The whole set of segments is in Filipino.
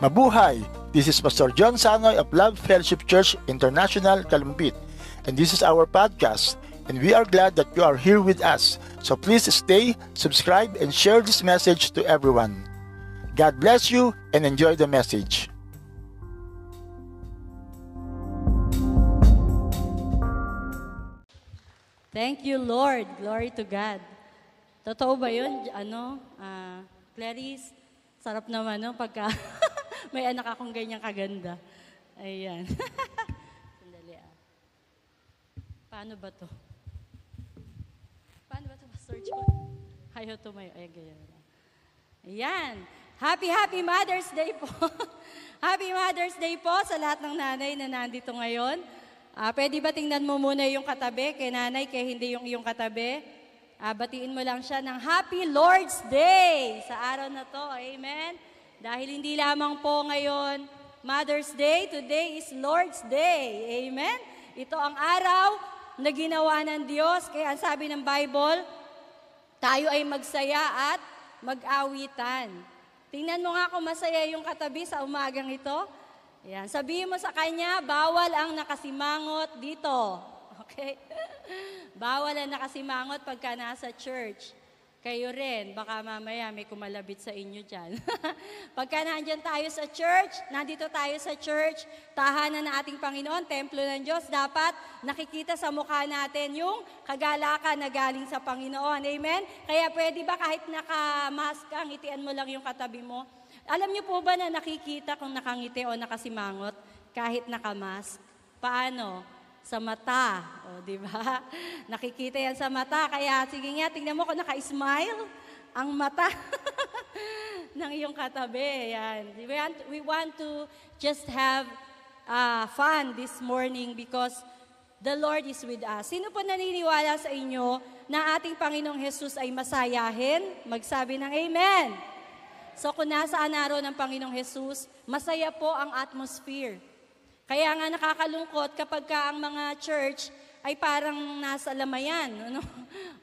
Mabuhay! This is Pastor John Sanoy of Love Fellowship Church International, Kalumpit. And this is our podcast. And we are glad that you are here with us. So please stay, subscribe, and share this message to everyone. God bless you and enjoy the message. Thank you, Lord. Glory to God. Totoo ba yun? Ano, ah, Clarice, sarap naman no, pagka may anak akong ganyang kaganda. Ayan. Sandali ah. Paano ba to? Paano ba to, Pastor John? Ayaw tumayo. Ay, ganyan. Ayan. Happy, happy Mother's Day po. happy Mother's Day po sa lahat ng nanay na nandito ngayon. Ah, pwede ba tingnan mo muna yung katabi kay nanay, kay hindi yung iyong katabi? Ah, batiin mo lang siya ng Happy Lord's Day sa araw na to. Amen? Dahil hindi lamang po ngayon Mother's Day, today is Lord's Day. Amen? Ito ang araw na ginawa ng Diyos. Kaya ang sabi ng Bible, tayo ay magsaya at mag-awitan. Tingnan mo nga kung masaya yung katabi sa umagang ito. Yan. Sabihin mo sa kanya, bawal ang nakasimangot dito. Okay? bawal ang nakasimangot pagka nasa church. Kayo rin, baka mamaya may kumalabit sa inyo dyan. pagka nandyan tayo sa church, nandito tayo sa church, tahanan ng ating Panginoon, templo ng Diyos, dapat nakikita sa mukha natin yung kagalakan na galing sa Panginoon. Amen? Kaya pwede ba kahit nakamask ka, ngitian mo lang yung katabi mo, alam niyo po ba na nakikita kung nakangiti o nakasimangot kahit nakamask? Paano? Sa mata. O, di ba? Nakikita yan sa mata. Kaya sige nga, tingnan mo kung naka-smile ang mata ng iyong katabi. Yan. We want, we want to just have uh, fun this morning because the Lord is with us. Sino po naniniwala sa inyo na ating Panginoong Jesus ay masayahin? Magsabi ng Amen. So kung nasaan araw ng Panginoong Jesus, masaya po ang atmosphere. Kaya nga nakakalungkot kapag ka ang mga church ay parang nasa lamayan, ano?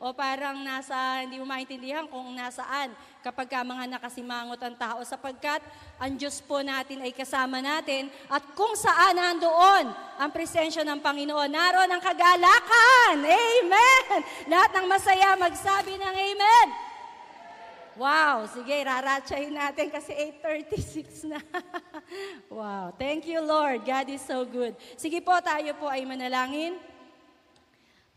o parang nasa, hindi mo maintindihan kung nasaan kapag ka mga nakasimangot ang tao sapagkat ang Diyos po natin ay kasama natin at kung saan nandoon ang presensya ng Panginoon, naroon ang kagalakan. Amen! Lahat ng masaya magsabi ng Amen! Wow, sige, raratsahin natin kasi 8.36 na. wow, thank you Lord. God is so good. Sige po, tayo po ay manalangin.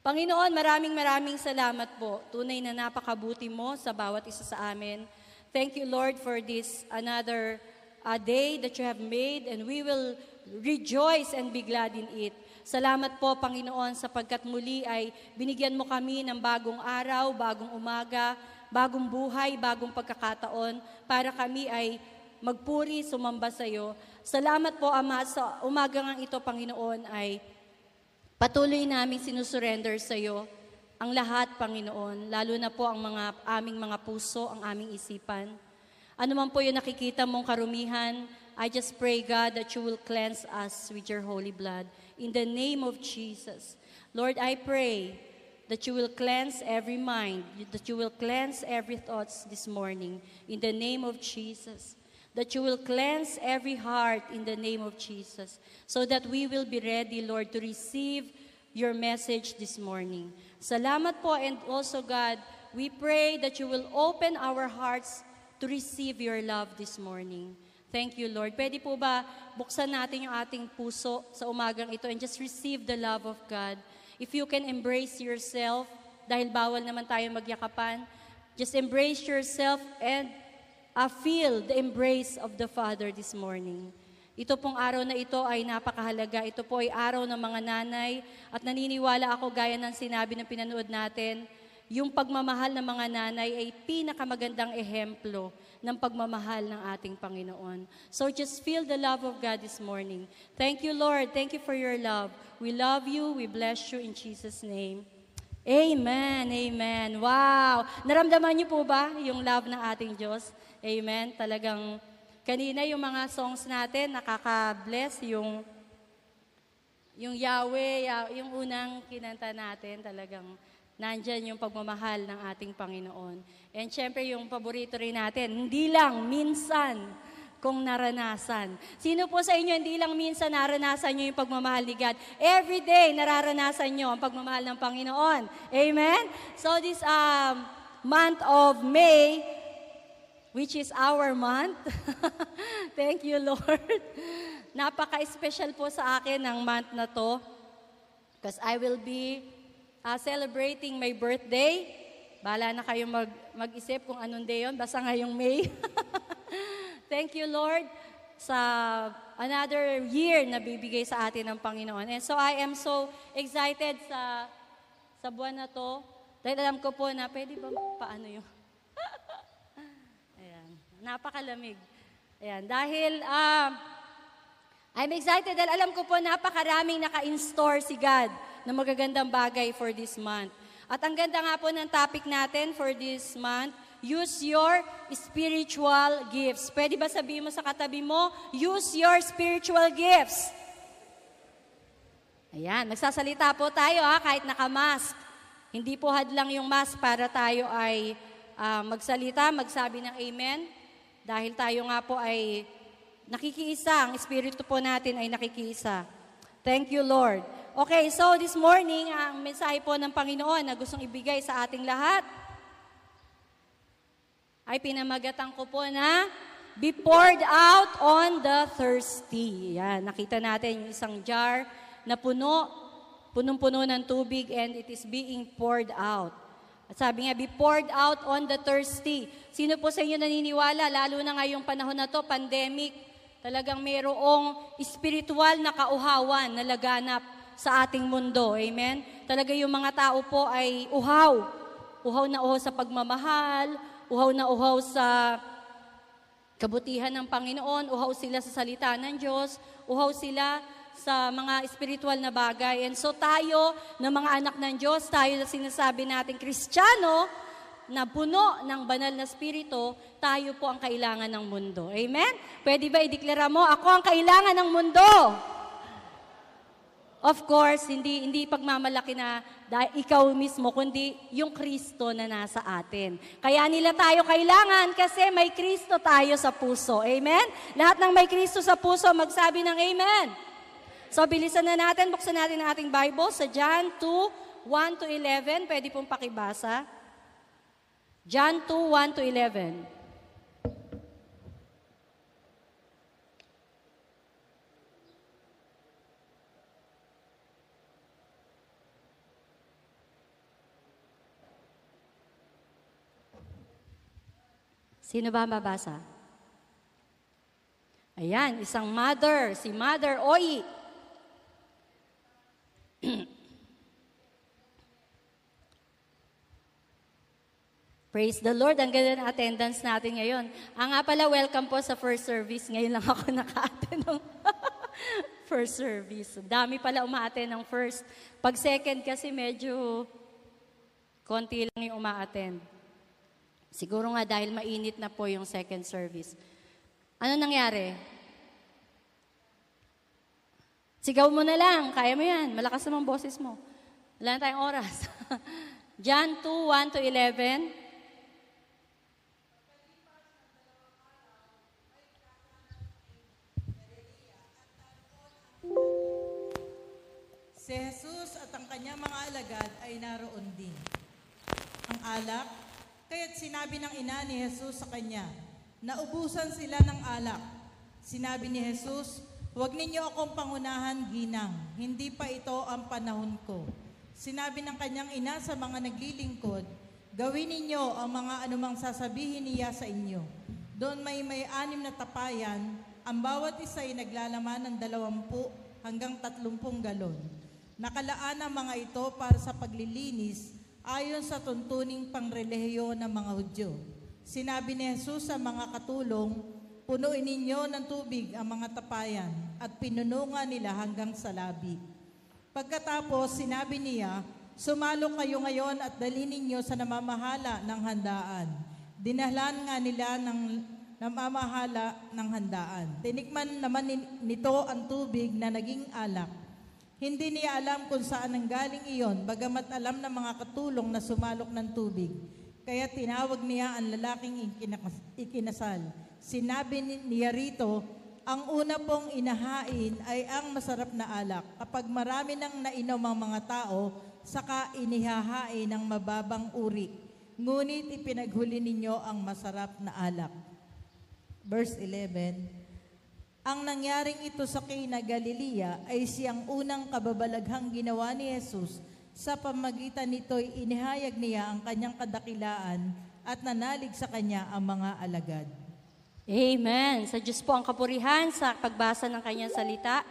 Panginoon, maraming maraming salamat po. Tunay na napakabuti mo sa bawat isa sa amin. Thank you Lord for this another uh, day that you have made and we will rejoice and be glad in it. Salamat po, Panginoon, sapagkat muli ay binigyan mo kami ng bagong araw, bagong umaga, bagong buhay, bagong pagkakataon para kami ay magpuri, sumamba sa iyo. Salamat po, Ama, sa umaga ng ito, Panginoon, ay patuloy namin sinusurrender sa iyo ang lahat, Panginoon, lalo na po ang mga aming mga puso, ang aming isipan. Ano man po yung nakikita mong karumihan, I just pray, God, that you will cleanse us with your holy blood. In the name of Jesus. Lord, I pray that you will cleanse every mind, that you will cleanse every thoughts this morning in the name of Jesus. That you will cleanse every heart in the name of Jesus, so that we will be ready, Lord, to receive your message this morning. Salamat po, and also, God, we pray that you will open our hearts to receive your love this morning. Thank you, Lord. Pwede po ba buksan natin yung ating puso sa umagang ito and just receive the love of God If you can embrace yourself, dahil bawal naman tayo magyakapan, just embrace yourself and uh, feel the embrace of the Father this morning. Ito pong araw na ito ay napakahalaga. Ito po ay araw ng mga nanay at naniniwala ako gaya ng sinabi ng pinanood natin, yung pagmamahal ng mga nanay ay pinakamagandang ehemplo ng pagmamahal ng ating Panginoon. So just feel the love of God this morning. Thank you, Lord. Thank you for your love. We love you. We bless you in Jesus' name. Amen, amen. Wow! Naramdaman niyo po ba yung love ng ating Diyos? Amen. Talagang kanina yung mga songs natin, nakaka-bless yung yung Yahweh, yung unang kinanta natin, talagang nandyan yung pagmamahal ng ating Panginoon. And syempre yung paborito rin natin, hindi lang, minsan, kung naranasan. Sino po sa inyo hindi lang minsan naranasan nyo yung pagmamahal ni God? Every day nararanasan nyo ang pagmamahal ng Panginoon. Amen? So this um, month of May, which is our month, thank you Lord. Napaka-special po sa akin ng month na to because I will be uh, celebrating my birthday. Bala na kayo mag, mag-isip kung anong day yun. Basta ngayong May. Thank you, Lord, sa another year na bibigay sa atin ng Panginoon. And so I am so excited sa sa buwan na to. Dahil alam ko po na pwede ba paano yun? Ayan. Napakalamig. Ayan. Dahil um, I'm excited dahil alam ko po napakaraming naka-install si God na magagandang bagay for this month. At ang ganda nga po ng topic natin for this month, use your spiritual gifts. Pwede ba sabihin mo sa katabi mo, use your spiritual gifts. Ayan, magsasalita po tayo ha, kahit nakamask. Hindi po hadlang yung mask para tayo ay ah, magsalita, magsabi ng amen. Dahil tayo nga po ay nakikiisa, ang espiritu po natin ay nakikiisa. Thank you, Lord. Okay, so this morning, ang mensahe po ng Panginoon na gustong ibigay sa ating lahat ay pinamagatan ko po na be poured out on the thirsty. Yan, nakita natin yung isang jar na puno, punong-puno ng tubig and it is being poured out. At sabi nga, be poured out on the thirsty. Sino po sa inyo naniniwala, lalo na ngayong panahon na to, pandemic, talagang mayroong spiritual na kauhawan na laganap sa ating mundo. Amen? Talaga yung mga tao po ay uhaw. Uhaw na uhaw sa pagmamahal, uhaw na uhaw sa kabutihan ng Panginoon, uhaw sila sa salita ng Diyos, uhaw sila sa mga spiritual na bagay. And so tayo, na mga anak ng Diyos, tayo na sinasabi natin Kristiyano, na puno ng banal na spirito, tayo po ang kailangan ng mundo. Amen? Pwede ba ideklara mo, ako ang kailangan ng mundo? Of course, hindi hindi pagmamalaki na dahil ikaw mismo, kundi yung Kristo na nasa atin. Kaya nila tayo kailangan kasi may Kristo tayo sa puso. Amen? Lahat ng may Kristo sa puso, magsabi ng Amen. So, bilisan na natin, buksan natin ang ating Bible sa John 2, 1 to 11. Pwede pong pakibasa. John 2, 1 to 11. Sino ba ang babasa? Ayan, isang mother, si Mother Oyi. Praise the Lord. Ang ganda ng attendance natin ngayon. Ah, nga pala, welcome po sa first service. Ngayon lang ako naka-attend ng first service. Dami pala umaattend ng first. Pag second kasi medyo konti lang yung umaattend. Siguro nga dahil mainit na po yung second service. Ano nangyari? Sigaw mo na lang. Kaya mo yan. Malakas naman boses mo. Wala na tayong oras. John 2, 1 to 11. Si Jesus at ang kanyang mga alagad ay naroon din. Ang alak, kaya't sinabi ng ina ni Jesus sa kanya, naubusan sila ng alak. Sinabi ni Jesus, huwag ninyo akong pangunahan ginang, hindi pa ito ang panahon ko. Sinabi ng kanyang ina sa mga naglilingkod, gawin ninyo ang mga anumang sasabihin niya sa inyo. Doon may may anim na tapayan, ang bawat isa ay naglalaman ng dalawampu hanggang tatlumpung galon. Nakalaan ang mga ito para sa paglilinis ayon sa tuntuning pangrelihiyo ng mga Hudyo. Sinabi ni Jesus sa mga katulong, punuin ninyo ng tubig ang mga tapayan at pinunungan nila hanggang sa labi. Pagkatapos, sinabi niya, sumalo kayo ngayon at dali ninyo sa namamahala ng handaan. Dinahlan nga nila ng namamahala ng handaan. Tinikman naman ni- nito ang tubig na naging alak. Hindi niya alam kung saan nanggaling iyon, bagamat alam ng mga katulong na sumalok ng tubig. kaya tinawag niya ang lalaking ikinas- ikinasal. Sinabi ni- niya rito, ang una pong inahain ay ang masarap na alak. Kapag marami nang nainom ang mga tao, saka inihahain ng mababang uri. Ngunit ipinaghuli ninyo ang masarap na alak. Verse 11, ang nangyaring ito sa Cana Galilea ay siyang unang kababalaghang ginawa ni Jesus. Sa pamagitan nito'y inihayag niya ang kanyang kadakilaan at nanalig sa kanya ang mga alagad. Amen. Sa Diyos po ang kapurihan sa pagbasa ng kanyang salita.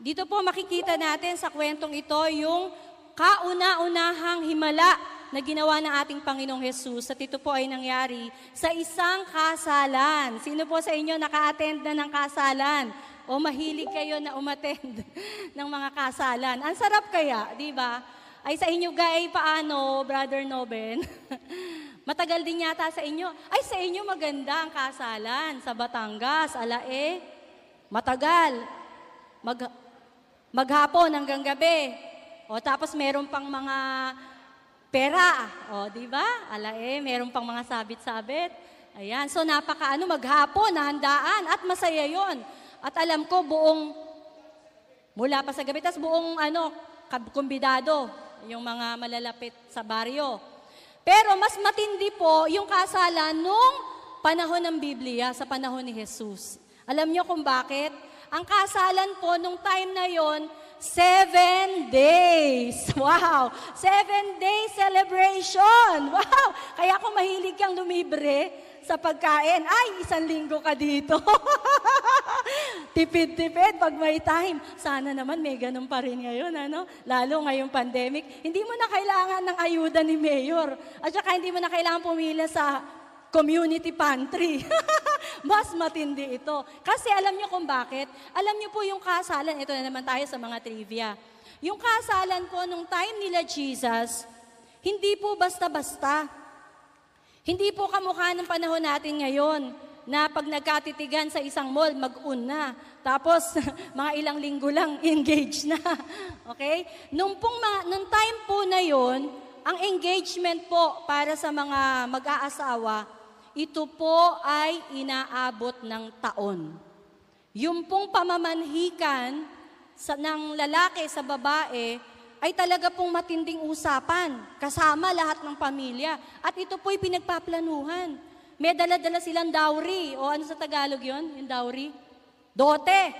Dito po makikita natin sa kwentong ito yung kauna-unahang himala na ginawa ng ating Panginoong Jesus at ito po ay nangyari sa isang kasalan. Sino po sa inyo naka-attend na ng kasalan? O mahilig kayo na umattend ng mga kasalan? Ang sarap kaya, di ba? Ay sa inyo gay paano, Brother Noben? Matagal din yata sa inyo. Ay sa inyo maganda ang kasalan sa Batangas, alae. Matagal. Mag, maghapon hanggang gabi. O tapos meron pang mga pera. O, di ba? Alae, meron pang mga sabit-sabit. Ayan. So, napaka ano, maghapon, nahandaan, at masaya yon. At alam ko, buong, mula pa sa gabi, tas buong, ano, kumbidado, yung mga malalapit sa baryo. Pero mas matindi po yung kasalan nung panahon ng Biblia, sa panahon ni Jesus. Alam niyo kung bakit? Ang kasalan po nung time na yon, seven days. Wow! Seven day celebration. Wow! Kaya kung mahilig kang lumibre sa pagkain, ay, isang linggo ka dito. Tipid-tipid pag may time. Sana naman may ganun pa rin ngayon, ano? Lalo ngayong pandemic. Hindi mo na kailangan ng ayuda ni Mayor. At saka hindi mo na kailangan pumila sa community pantry. Mas matindi ito. Kasi alam niyo kung bakit? Alam niyo po yung kasalan, ito na naman tayo sa mga trivia. Yung kasalan po nung time nila Jesus, hindi po basta-basta. Hindi po kamukha ng panahon natin ngayon na pag nagkatitigan sa isang mall, mag-una. Tapos, mga ilang linggo lang, engage na. Okay? Nung, pong mga, nung time po na yon, ang engagement po para sa mga mag-aasawa, ito po ay inaabot ng taon. Yung pong pamamanhikan sa, ng lalaki sa babae ay talaga pong matinding usapan, kasama lahat ng pamilya. At ito po'y pinagpaplanuhan. May dala-dala silang dowry. O ano sa Tagalog yon Yung dowry? Dote.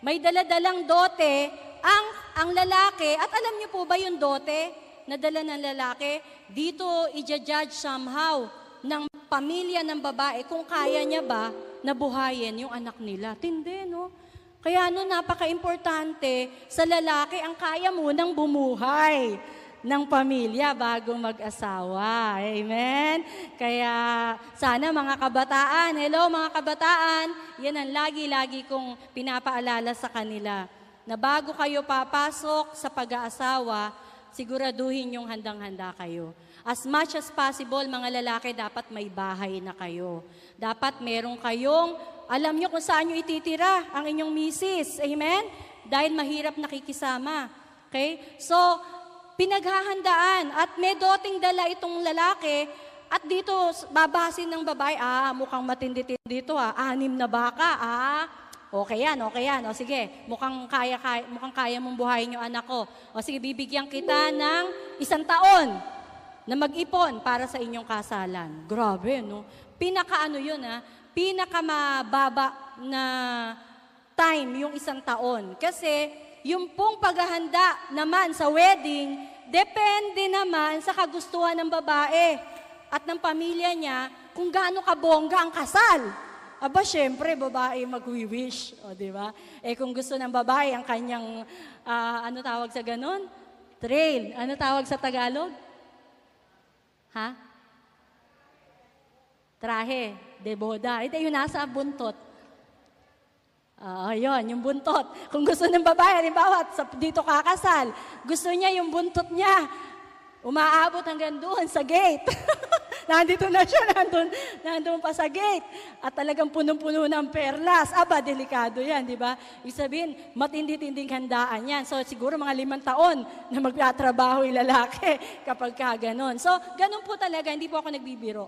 May dala-dalang dote ang, ang lalaki. At alam niyo po ba yung dote na dala ng lalaki? Dito i-judge somehow ng pamilya ng babae kung kaya niya ba na buhayin yung anak nila. Tindi, no? Kaya no, napaka-importante sa lalaki ang kaya munang bumuhay ng pamilya bago mag-asawa. Amen? Kaya sana mga kabataan, hello mga kabataan, yan ang lagi-lagi kong pinapaalala sa kanila na bago kayo papasok sa pag-aasawa, siguraduhin yung handang-handa kayo. As much as possible, mga lalaki, dapat may bahay na kayo. Dapat meron kayong, alam nyo kung saan nyo ititira ang inyong misis. Amen? Dahil mahirap nakikisama. Okay? So, pinaghahandaan at may doting dala itong lalaki at dito babasin ng babae, ah, mukhang matindi dito ah, anim na baka, ah, Okay yan, okay yan. O sige, mukhang kaya, kaya, mukhang kaya mong buhayin yung anak ko. O sige, bibigyan kita ng isang taon na mag-ipon para sa inyong kasalan. Grabe, no? Pinaka ano yun, ha? Pinaka mababa na time yung isang taon. Kasi yung pong paghahanda naman sa wedding, depende naman sa kagustuhan ng babae at ng pamilya niya kung gaano kabongga ang kasal. Aba, syempre, babae mag-wish. O, di ba? Eh, kung gusto ng babae, ang kanyang, ah, ano tawag sa ganun? Trail. Ano tawag sa Tagalog? Ha? Trahe. De boda. Ito yung nasa buntot. Ah, yun, yung buntot. Kung gusto ng babae, halimbawa, dito kakasal, gusto niya yung buntot niya, umaabot hanggang doon sa gate. nandito na siya, nandun, nandun pa sa gate. At talagang punong-puno ng perlas. Aba, delikado yan, di ba? Ibig sabihin, matindi-tinding handaan yan. So, siguro mga limang taon na magtatrabaho yung lalaki kapag ka ganon. So, ganun po talaga, hindi po ako nagbibiro.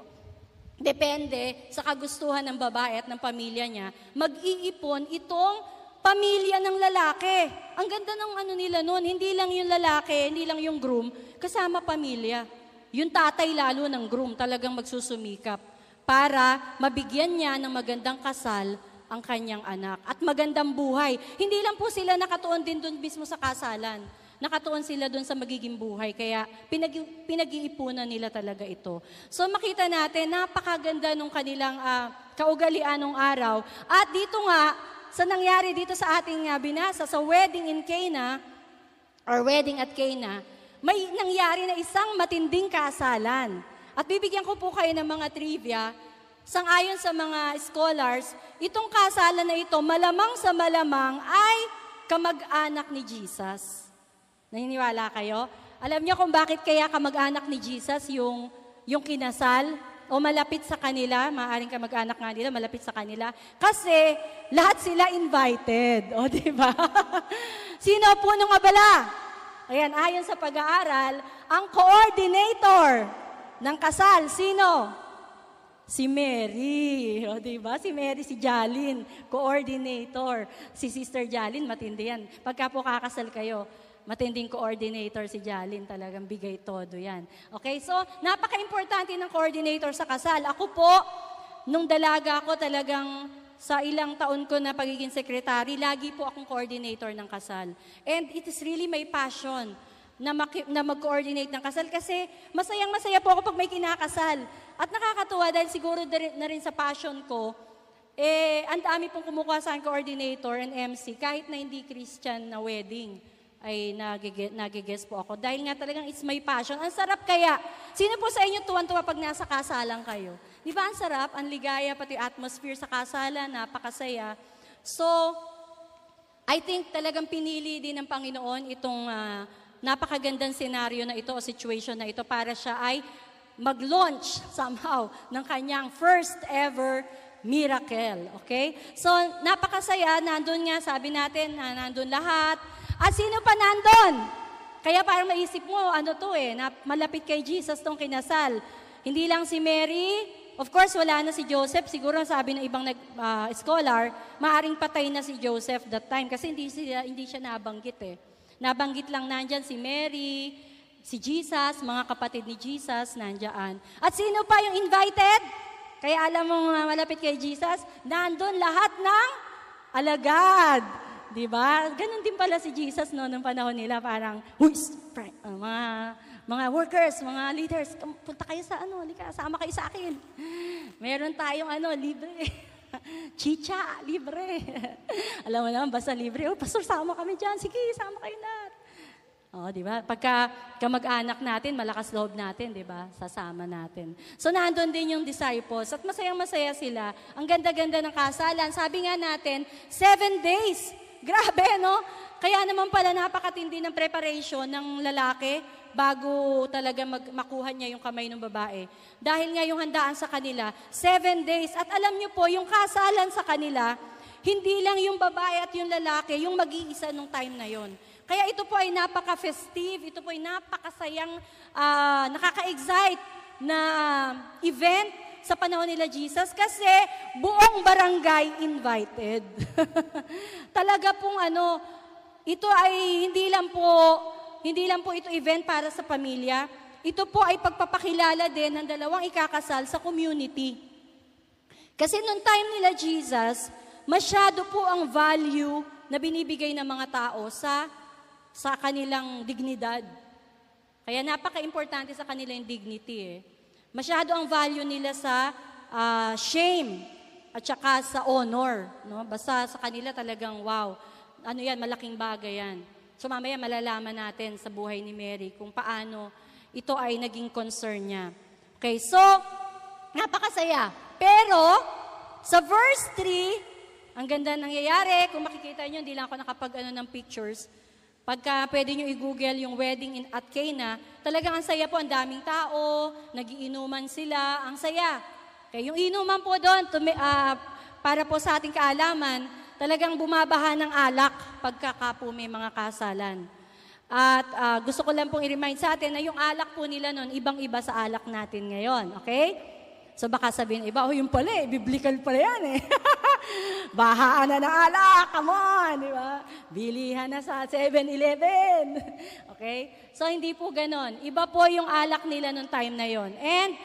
Depende sa kagustuhan ng babae at ng pamilya niya, mag-iipon itong pamilya ng lalaki. Ang ganda ng ano nila noon, hindi lang yung lalaki, hindi lang yung groom, kasama pamilya. Yung tatay lalo ng groom talagang magsusumikap para mabigyan niya ng magandang kasal ang kanyang anak at magandang buhay. Hindi lang po sila nakatuon din doon mismo sa kasalan nakatuon sila doon sa magiging buhay. Kaya pinag, pinag-iipunan nila talaga ito. So makita natin, napakaganda nung kanilang uh, kaugalian nung araw. At dito nga, sa nangyari dito sa ating uh, binasa, sa wedding in Cana, or wedding at Cana, may nangyari na isang matinding kasalan. At bibigyan ko po kayo ng mga trivia. Sangayon sa mga scholars, itong kasalan na ito, malamang sa malamang ay kamag-anak ni Jesus. Naniniwala kayo? Alam niyo kung bakit kaya kamag-anak ni Jesus yung, yung kinasal? O malapit sa kanila, maaaring kamag-anak nga nila, malapit sa kanila. Kasi lahat sila invited. O, di ba? Sino po nung abala? Ayan, ayon sa pag-aaral, ang coordinator ng kasal, sino? Si Mary. O, di ba? Si Mary, si Jalin, coordinator. Si Sister Jalin, matindi yan. Pagka po kakasal kayo, matinding coordinator si Jalin, talagang bigay todo yan. Okay, so napaka-importante ng coordinator sa kasal. Ako po, nung dalaga ako talagang sa ilang taon ko na pagiging secretary, lagi po akong coordinator ng kasal. And it is really my passion na, maki- na mag-coordinate ng kasal kasi masayang masaya po ako pag may kinakasal. At nakakatuwa dahil siguro na rin sa passion ko, eh, ang dami pong kumukuha sa coordinator and MC kahit na hindi Christian na wedding ay nagigess po ako. Dahil nga talagang it's my passion. Ang sarap kaya. Sino po sa inyo tuwan-tuwa pag nasa kasalan kayo? Di ba ang sarap, ang ligaya, pati atmosphere sa kasalan, napakasaya. So, I think talagang pinili din ng Panginoon itong uh, napakagandang senaryo na ito o situation na ito para siya ay mag-launch somehow ng kanyang first ever miracle. Okay? So, napakasaya. Nandun nga, sabi natin, na nandun lahat at sino pa nandun? Kaya parang maisip mo, ano to eh, na malapit kay Jesus tong kinasal. Hindi lang si Mary, of course wala na si Joseph, siguro sabi ng ibang nag, uh, scholar, maaring patay na si Joseph that time kasi hindi, siya, hindi siya nabanggit eh. Nabanggit lang nandyan si Mary, si Jesus, mga kapatid ni Jesus, nandyan. At sino pa yung invited? Kaya alam mo malapit kay Jesus, nandun lahat ng alagad. Di ba? Ganon din pala si Jesus no, nung panahon nila, parang, Uy, uh, mga, mga workers, mga leaders, punta kayo sa ano, lika, sama kayo sa akin. Meron tayong ano, libre. Chicha, libre. Alam mo naman, basta libre. Oh, pastor, sama kami dyan. Sige, sama kayo lahat. Oh, di ba? Pagka kamag-anak natin, malakas loob natin, di ba? Sasama natin. So, nandun din yung disciples at masayang-masaya sila. Ang ganda-ganda ng kasalan. Sabi nga natin, seven days Grabe, no? Kaya naman pala napakatindi ng preparation ng lalaki bago talaga mag, makuha niya yung kamay ng babae. Dahil nga yung handaan sa kanila, seven days. At alam niyo po, yung kasalan sa kanila, hindi lang yung babae at yung lalaki, yung mag-iisa nung time na yon. Kaya ito po ay napaka-festive, ito po ay napakasayang, uh, nakaka-excite na event sa panahon nila Jesus kasi buong barangay invited. Talaga pong ano, ito ay hindi lang po hindi lang po ito event para sa pamilya. Ito po ay pagpapakilala din ng dalawang ikakasal sa community. Kasi noong time nila Jesus, masyado po ang value na binibigay ng mga tao sa sa kanilang dignidad. Kaya napaka-importante sa kanila yung dignity eh. Masyado ang value nila sa uh, shame at saka sa honor. No? Basta sa kanila talagang, wow, ano yan, malaking bagay yan. So mamaya malalaman natin sa buhay ni Mary kung paano ito ay naging concern niya. Okay, so, napakasaya. Pero, sa verse 3, ang ganda nangyayari, kung makikita nyo, hindi lang ako nakapag ano, ng pictures, Pagka pwede nyo i-google yung wedding in, at Cana, talagang ang saya po, ang daming tao, nagiinuman sila, ang saya. Kaya yung inuman po doon, tumi, ah, para po sa ating kaalaman, talagang bumabaha ng alak pagka po may mga kasalan. At ah, gusto ko lang pong i-remind sa atin na yung alak po nila noon, ibang-iba sa alak natin ngayon. Okay? So baka sabihin iba, oh yung pala eh, biblical pala yan eh. Bahaan na ng alak, come on, di ba? Bilihan na sa 7-Eleven. okay? So hindi po ganon. Iba po yung alak nila nung time na yon. And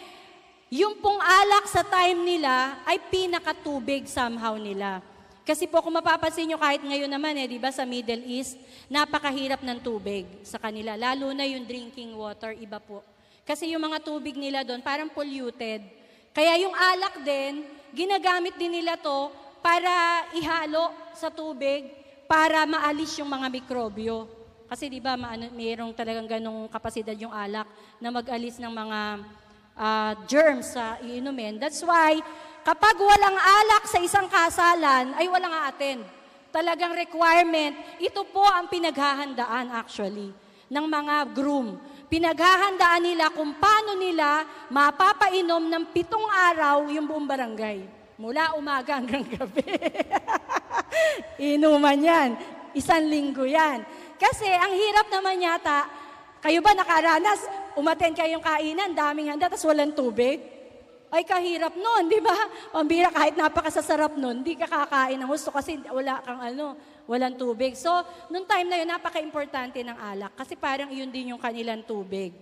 yung pong alak sa time nila ay pinakatubig somehow nila. Kasi po kung mapapansin nyo kahit ngayon naman eh, di ba sa Middle East, napakahirap ng tubig sa kanila. Lalo na yung drinking water, iba po. Kasi yung mga tubig nila doon parang polluted. Kaya yung alak din, ginagamit din nila to para ihalo sa tubig para maalis yung mga mikrobyo. Kasi di ba mayroong talagang ganong kapasidad yung alak na mag-alis ng mga uh, germs sa iinumin. That's why kapag walang alak sa isang kasalan, ay walang a-attend. Talagang requirement, ito po ang pinaghahandaan actually ng mga groom pinaghahandaan nila kung paano nila mapapainom ng pitong araw yung buong barangay. Mula umaga hanggang gabi. Inuman yan. Isang linggo yan. Kasi ang hirap naman yata, kayo ba nakaranas, umaten kayong kainan, daming handa, tapos walang tubig? Ay, kahirap nun, di ba? Pambira, kahit napakasasarap nun, hindi ka kakain ng gusto kasi wala kang ano, walang tubig. So, nung time na yun, napaka-importante ng alak kasi parang yun din yung kanilang tubig.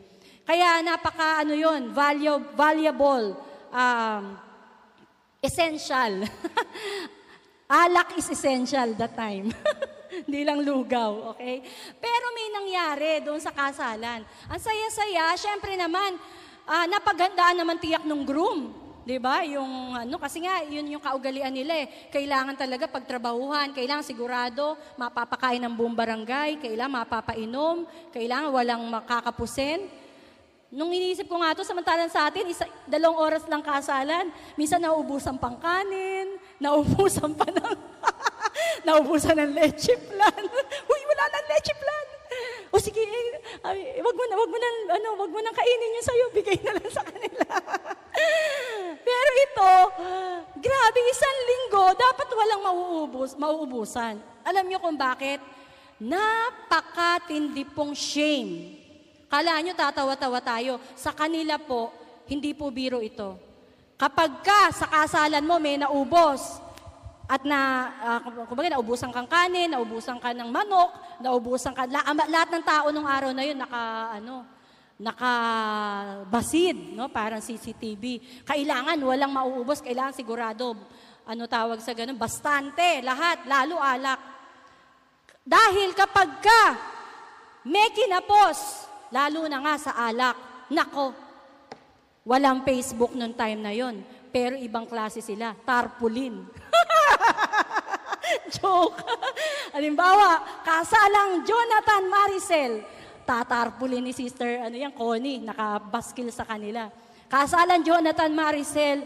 Kaya napaka, ano yun, value, valuable, um, essential. alak is essential that time. Hindi lang lugaw, okay? Pero may nangyari doon sa kasalan. Ang saya-saya, syempre naman, uh, napaghandaan naman tiyak ng groom. 'Di ba? Yung ano kasi nga yun yung kaugalian nila eh. Kailangan talaga pagtrabahuhan, kailangan sigurado mapapakain ng buong barangay, kailangan mapapainom, kailangan walang makakapusin. Nung iniisip ko nga to, samantalang sa atin, isa, dalawang oras lang kasalan, minsan naubusan pang kanin, naubusan pa ng, naubusan ng leche plan. Uy, wala nang leche plan. O sige, ay, wag mo na, wag mo na, ano, wag mo nang kainin yung sayo, bigay na lang sa kanila. Pero ito, grabe, isang linggo, dapat walang mauubos, mauubusan. Alam niyo kung bakit? Napakatindi pong shame. Kala nyo tatawa-tawa tayo. Sa kanila po, hindi po biro ito. Kapag ka sa kasalan mo may naubos, at na, uh, kumbaga, naubusan kang kanin, naubusan ka ng manok, naubusan ka, la, lahat ng tao nung araw na yun, naka, ano, nakabasid, no? parang CCTV. Kailangan, walang mauubos, kailangan sigurado, ano tawag sa ganun, bastante, lahat, lalo alak. Dahil kapag ka may kinapos, lalo na nga sa alak, nako, walang Facebook noong time na yon pero ibang klase sila, tarpaulin. Joke. Halimbawa, kasalang Jonathan Maricel, tatarpulin ni Sister, ano yan, Connie, nakabaskil sa kanila. Kasalan Jonathan Maricel,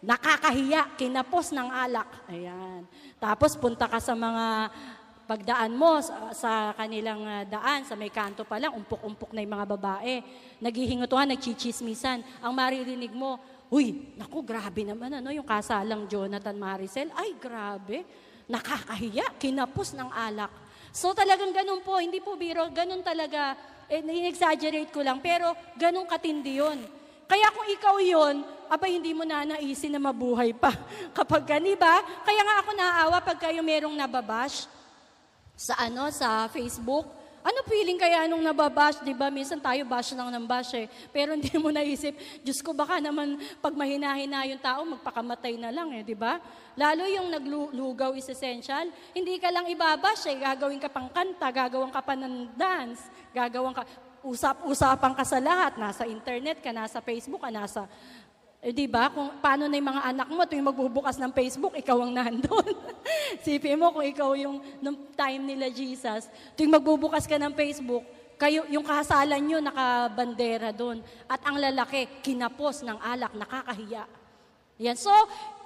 nakakahiya, kinapos ng alak. Ayan. Tapos punta ka sa mga pagdaan mo sa, kanilang uh, daan, sa may kanto pa lang, umpok-umpok na yung mga babae. Naghihingutuhan, nagchichismisan. Ang maririnig mo, Uy, naku, grabe naman ano, yung kasalang Jonathan Maricel. Ay, grabe. Nakakahiya, kinapos ng alak. So talagang ganun po, hindi po biro, ganun talaga. Eh, exaggerate ko lang, pero ganun katindi yun. Kaya kung ikaw yon, aba hindi mo na naisin na mabuhay pa. Kapag gani ba? Kaya nga ako naaawa pag kayo merong nababash sa ano sa Facebook, ano feeling kaya nung nababash, di ba? Minsan tayo bash lang ng bash eh. Pero hindi mo naisip, Diyos ko baka naman pag mahina-hina yung tao, magpakamatay na lang eh, di ba? Lalo yung naglugaw is essential, hindi ka lang ibabash eh. Gagawin ka pang kanta, gagawin ka pa ng dance, gagawin ka, usap-usapan ka sa lahat. Nasa internet ka, nasa Facebook ka, nasa eh, di ba? Kung paano na yung mga anak mo tuwing magbubukas ng Facebook, ikaw ang nandun. Sipin mo kung ikaw yung nung time nila Jesus, tuwing magbubukas ka ng Facebook, kayo, yung kasalan nyo nakabandera doon. At ang lalaki, kinapos ng alak, nakakahiya. Yan. So,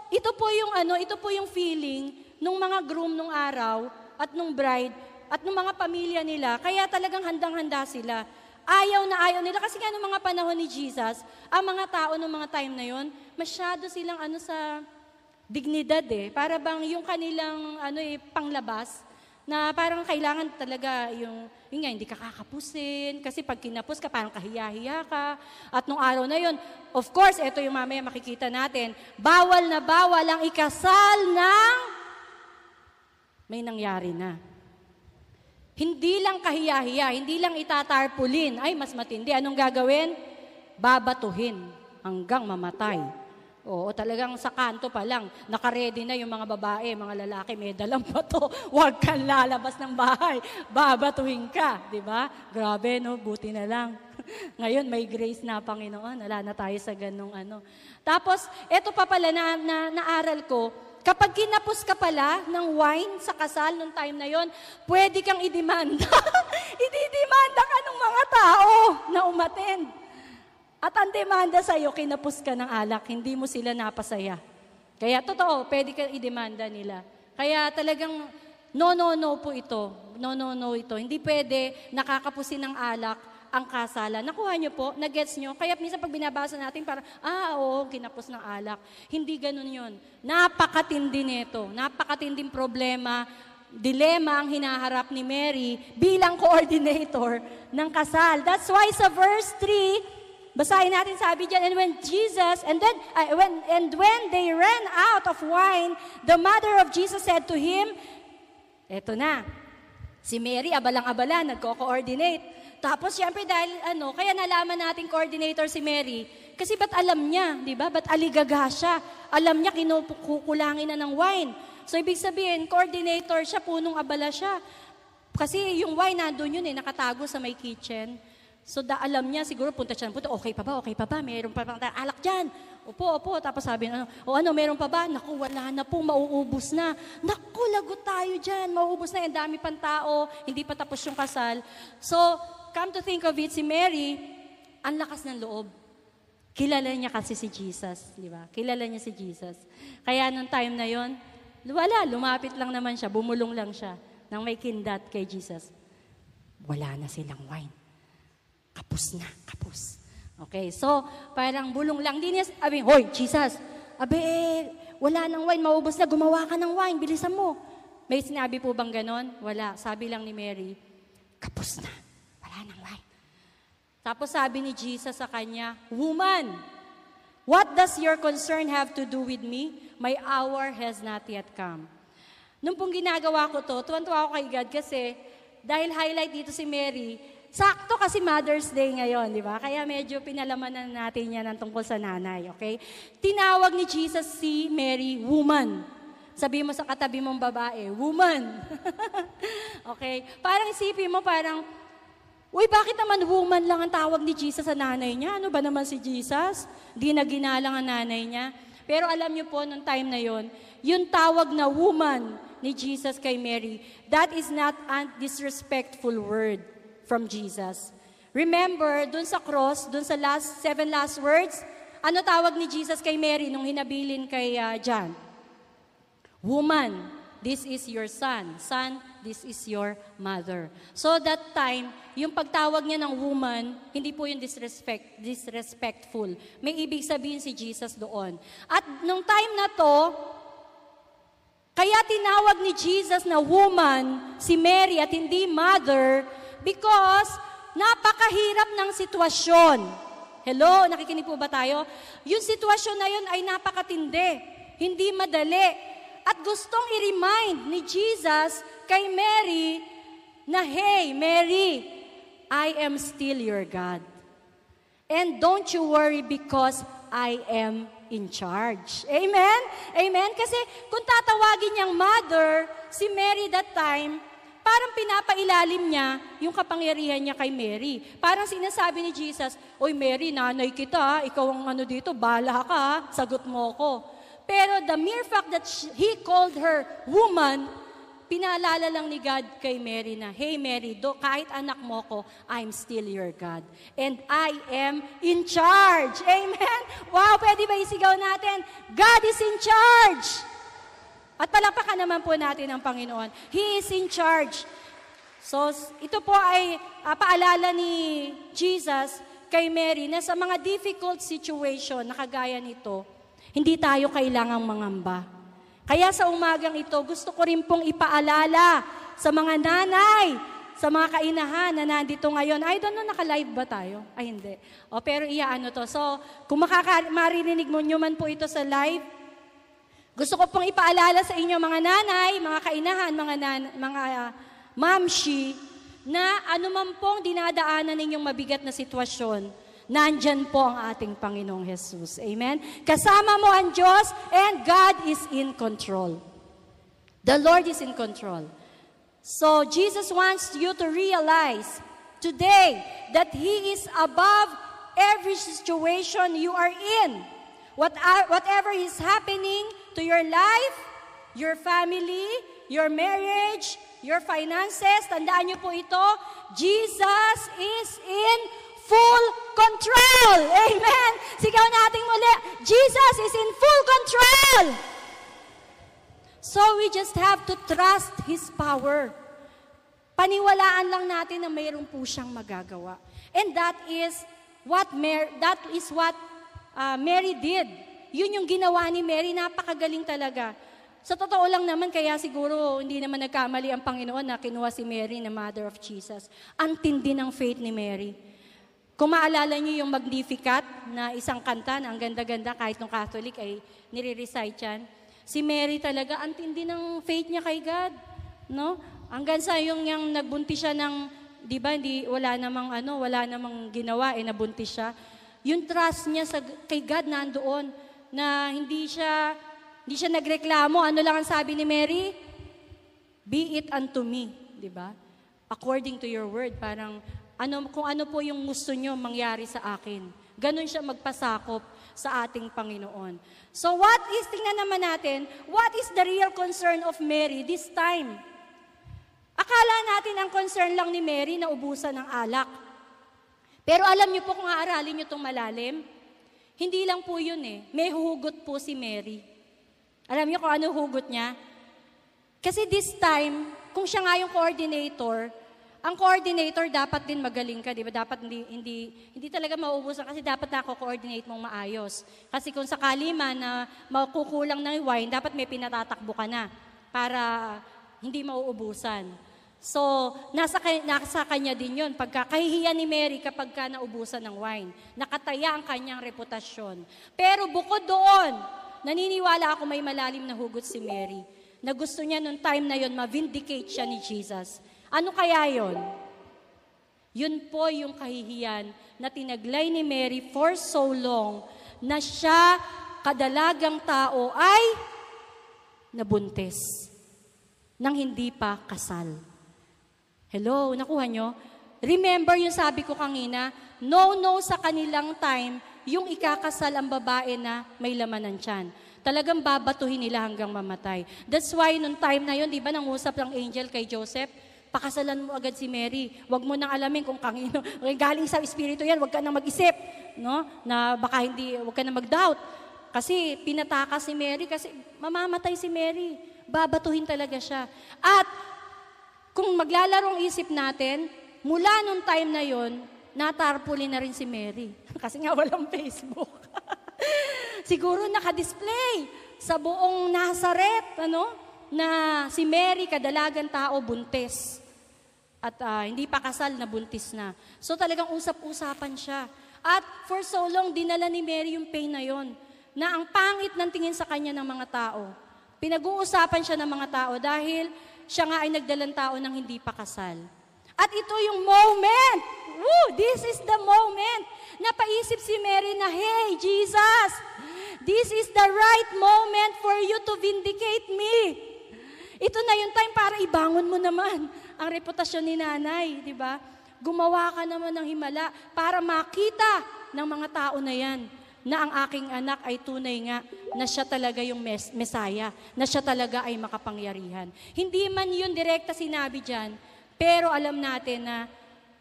ito po yung ano, ito po yung feeling nung mga groom nung araw at nung bride at ng mga pamilya nila. Kaya talagang handang-handa sila. Ayaw na ayaw nila. Kasi nga mga panahon ni Jesus, ang mga tao ng mga time na yon, masyado silang ano sa dignidad eh. Para bang yung kanilang ano eh, panglabas, na parang kailangan talaga yung, yun nga, hindi ka kakapusin. Kasi pag kinapos ka, parang kahiya-hiya ka. At nung araw na yun, of course, ito yung mamaya makikita natin, bawal na bawal ang ikasal ng may nangyari na. Hindi lang kahiya-hiya, hindi lang itatarpulin. Ay, mas matindi. Anong gagawin? Babatuhin hanggang mamatay. Oo, talagang sa kanto pa lang, nakaredy na yung mga babae, mga lalaki, may dalang bato. Huwag kang lalabas ng bahay. Babatuhin ka, di ba? Grabe, no? Buti na lang. Ngayon, may grace na, Panginoon. Wala na tayo sa ganong ano. Tapos, eto pa pala na, na naaral ko, kapag kinapos ka pala ng wine sa kasal nung time na yon, pwede kang idemanda. Ididemanda ka ng mga tao na umattend. At ang demanda sa iyo, kinapos ka ng alak, hindi mo sila napasaya. Kaya totoo, pwede ka idemanda nila. Kaya talagang no, no, no po ito. No, no, no ito. Hindi pwede nakakapusin ng alak ang kasalan. Nakuha niyo po? Nagets niyo? Kaya minsan pag binabasa natin, parang, ah, oo, kinapos ng alak. Hindi ganun yon. Napakatindi nito. Napakatinding problema dilema ang hinaharap ni Mary bilang coordinator ng kasal. That's why sa verse 3, Basahin natin sabi diyan, and when Jesus, and then, uh, when, and when they ran out of wine, the mother of Jesus said to him, eto na, si Mary, abalang-abala, nagko-coordinate. Tapos, siyempre, dahil ano, kaya nalaman natin coordinator si Mary, kasi ba't alam niya, di ba? Ba't aligaga siya? Alam niya, kinukulangin na ng wine. So, ibig sabihin, coordinator siya, punong abala siya. Kasi yung wine nandun yun eh, nakatago sa may kitchen. So da alam niya, siguro punta siya, punta, okay pa ba, okay pa ba, meron pa bang alak dyan? Opo, opo. Tapos sabi, ano, o ano, meron pa ba? Naku, wala na po, mauubos na. Naku, lagot tayo dyan, mauubos na, ang dami pang tao, hindi pa tapos yung kasal. So, come to think of it, si Mary, ang lakas ng loob. Kilala niya kasi si Jesus, di ba? Kilala niya si Jesus. Kaya nung time na yon, wala, lumapit lang naman siya, bumulong lang siya nang may kindat kay Jesus. Wala na silang wine kapos na, kapos. Okay, so parang bulong lang din niya, sabi, Hoy, Jesus, abe, wala nang wine, maubos na, gumawa ka ng wine, bilisan mo. May sinabi po bang ganon? Wala. Sabi lang ni Mary, kapos na, wala nang wine. Tapos sabi ni Jesus sa kanya, Woman, what does your concern have to do with me? My hour has not yet come. Nung pong ginagawa ko to, tuwan-tuwa ako kay God kasi dahil highlight dito si Mary, Sakto kasi Mother's Day ngayon, di ba? Kaya medyo pinalamanan natin yan ang tungkol sa nanay, okay? Tinawag ni Jesus si Mary, woman. Sabi mo sa katabi mong babae, woman. okay? Parang isipin mo, parang, Uy, bakit naman woman lang ang tawag ni Jesus sa nanay niya? Ano ba naman si Jesus? Di na ginalang ang nanay niya. Pero alam niyo po, nung time na yon, yung tawag na woman ni Jesus kay Mary, that is not a disrespectful word from Jesus. Remember, dun sa cross, dun sa last, seven last words, ano tawag ni Jesus kay Mary nung hinabilin kay uh, John? Woman, this is your son. Son, this is your mother. So that time, yung pagtawag niya ng woman, hindi po yung disrespect, disrespectful. May ibig sabihin si Jesus doon. At nung time na to, kaya tinawag ni Jesus na woman, si Mary at hindi mother, Because napakahirap ng sitwasyon. Hello, nakikinig po ba tayo? Yung sitwasyon na yun ay napakatindi. Hindi madali. At gustong i-remind ni Jesus kay Mary na, Hey, Mary, I am still your God. And don't you worry because I am in charge. Amen? Amen? Kasi kung tatawagin niyang mother, si Mary that time, Parang pinapailalim niya yung kapangyarihan niya kay Mary. Parang sinasabi ni Jesus, Oy Mary, nanay kita, ikaw ang ano dito, bala ka, sagot mo ko. Pero the mere fact that she, he called her woman, pinaalala lang ni God kay Mary na, Hey Mary, do, kahit anak mo ko, I'm still your God. And I am in charge. Amen? Wow, pwede ba isigaw natin? God is in charge. At palapakan naman po natin ang Panginoon. He is in charge. So, ito po ay ah, paalala ni Jesus kay Mary na sa mga difficult situation na kagaya nito, hindi tayo kailangang mangamba. Kaya sa umagang ito, gusto ko rin pong ipaalala sa mga nanay, sa mga kainahan na nandito ngayon. I don't know, naka-live ba tayo? Ay, hindi. O, pero iyaano to. So, kung makaka- maririnig mo nyo man po ito sa live, gusto ko pong ipaalala sa inyo mga nanay, mga kainahan, mga, nan- mga uh, mamshi, na anuman pong dinadaanan ninyong mabigat na sitwasyon, nandyan po ang ating Panginoong Jesus. Amen? Kasama mo ang Diyos and God is in control. The Lord is in control. So Jesus wants you to realize today that He is above every situation you are in. What, whatever is happening to your life, your family, your marriage, your finances, tandaan niyo po ito, Jesus is in full control. Amen. Sigaw natin muli, Jesus is in full control. So we just have to trust His power. Paniwalaan lang natin na mayroon po siyang magagawa. And that is what Mary, that is what uh, Mary did. Yun yung ginawa ni Mary, napakagaling talaga. Sa totoo lang naman, kaya siguro hindi naman nagkamali ang Panginoon na kinuha si Mary na Mother of Jesus. Ang tindi ng faith ni Mary. Kung maalala niyo yung Magnificat na isang kanta na ang ganda-ganda kahit nung Catholic ay nire-recite yan. Si Mary talaga, ang tindi ng faith niya kay God. No? Hanggang sa yung, yung nagbuntis siya ng, di ba, hindi, wala namang ano, wala namang ginawa, eh, nabuntis siya. Yung trust niya sa, kay God nandoon, na hindi siya, hindi siya nagreklamo. Ano lang ang sabi ni Mary? Be it unto me, di ba? According to your word, parang ano, kung ano po yung gusto nyo mangyari sa akin. Ganon siya magpasakop sa ating Panginoon. So what is, tingnan naman natin, what is the real concern of Mary this time? Akala natin ang concern lang ni Mary na ubusan ng alak. Pero alam niyo po kung aaralin niyo itong malalim, hindi lang po yun eh. May hugot po si Mary. Alam niyo kung ano hugot niya? Kasi this time, kung siya nga yung coordinator, ang coordinator dapat din magaling ka, di ba? Dapat hindi, hindi, hindi talaga mauubusan kasi dapat nako-coordinate mong maayos. Kasi kung sakali man na makukulang ng wine, dapat may pinatatakbo ka na para hindi mauubusan. So, nasa, nasa kanya din yun. Pagkakahihiyan ni Mary kapag ka naubusan ng wine. Nakataya ang kanyang reputasyon. Pero bukod doon, naniniwala ako may malalim na hugot si Mary na gusto niya nung time na yon ma-vindicate siya ni Jesus. Ano kaya yon? Yun po yung kahihiyan na tinaglay ni Mary for so long na siya, kadalagang tao, ay nabuntis nang hindi pa kasal. Hello, nakuha nyo? Remember yung sabi ko kanina, no-no sa kanilang time, yung ikakasal ang babae na may laman ng tiyan. Talagang babatuhin nila hanggang mamatay. That's why nung time na yun, di ba, nangusap ng angel kay Joseph, pakasalan mo agad si Mary. Huwag mo nang alamin kung kanino. Galing sa espiritu yan, huwag ka nang mag-isip. No? Na baka hindi, huwag ka nang mag-doubt. Kasi pinatakas si Mary, kasi mamamatay si Mary. Babatuhin talaga siya. At kung maglalarong isip natin, mula nung time na yon, natarpuli na rin si Mary. Kasi nga walang Facebook. Siguro nakadisplay sa buong Nazaret, ano, na si Mary, kadalagan tao, buntis. At ah, hindi pa kasal na buntis na. So talagang usap-usapan siya. At for so long, dinala ni Mary yung pain na yon na ang pangit ng tingin sa kanya ng mga tao. Pinag-uusapan siya ng mga tao dahil siya nga ay nagdalang tao ng hindi pa kasal. At ito yung moment. Woo! This is the moment. Napaisip si Mary na, Hey, Jesus, this is the right moment for you to vindicate me. Ito na yung time para ibangon mo naman ang reputasyon ni nanay, di ba? Gumawa ka naman ng himala para makita ng mga tao na yan na ang aking anak ay tunay nga na siya talaga yung mes- Mesaya, na siya talaga ay makapangyarihan. Hindi man yun direkta sinabi dyan, pero alam natin na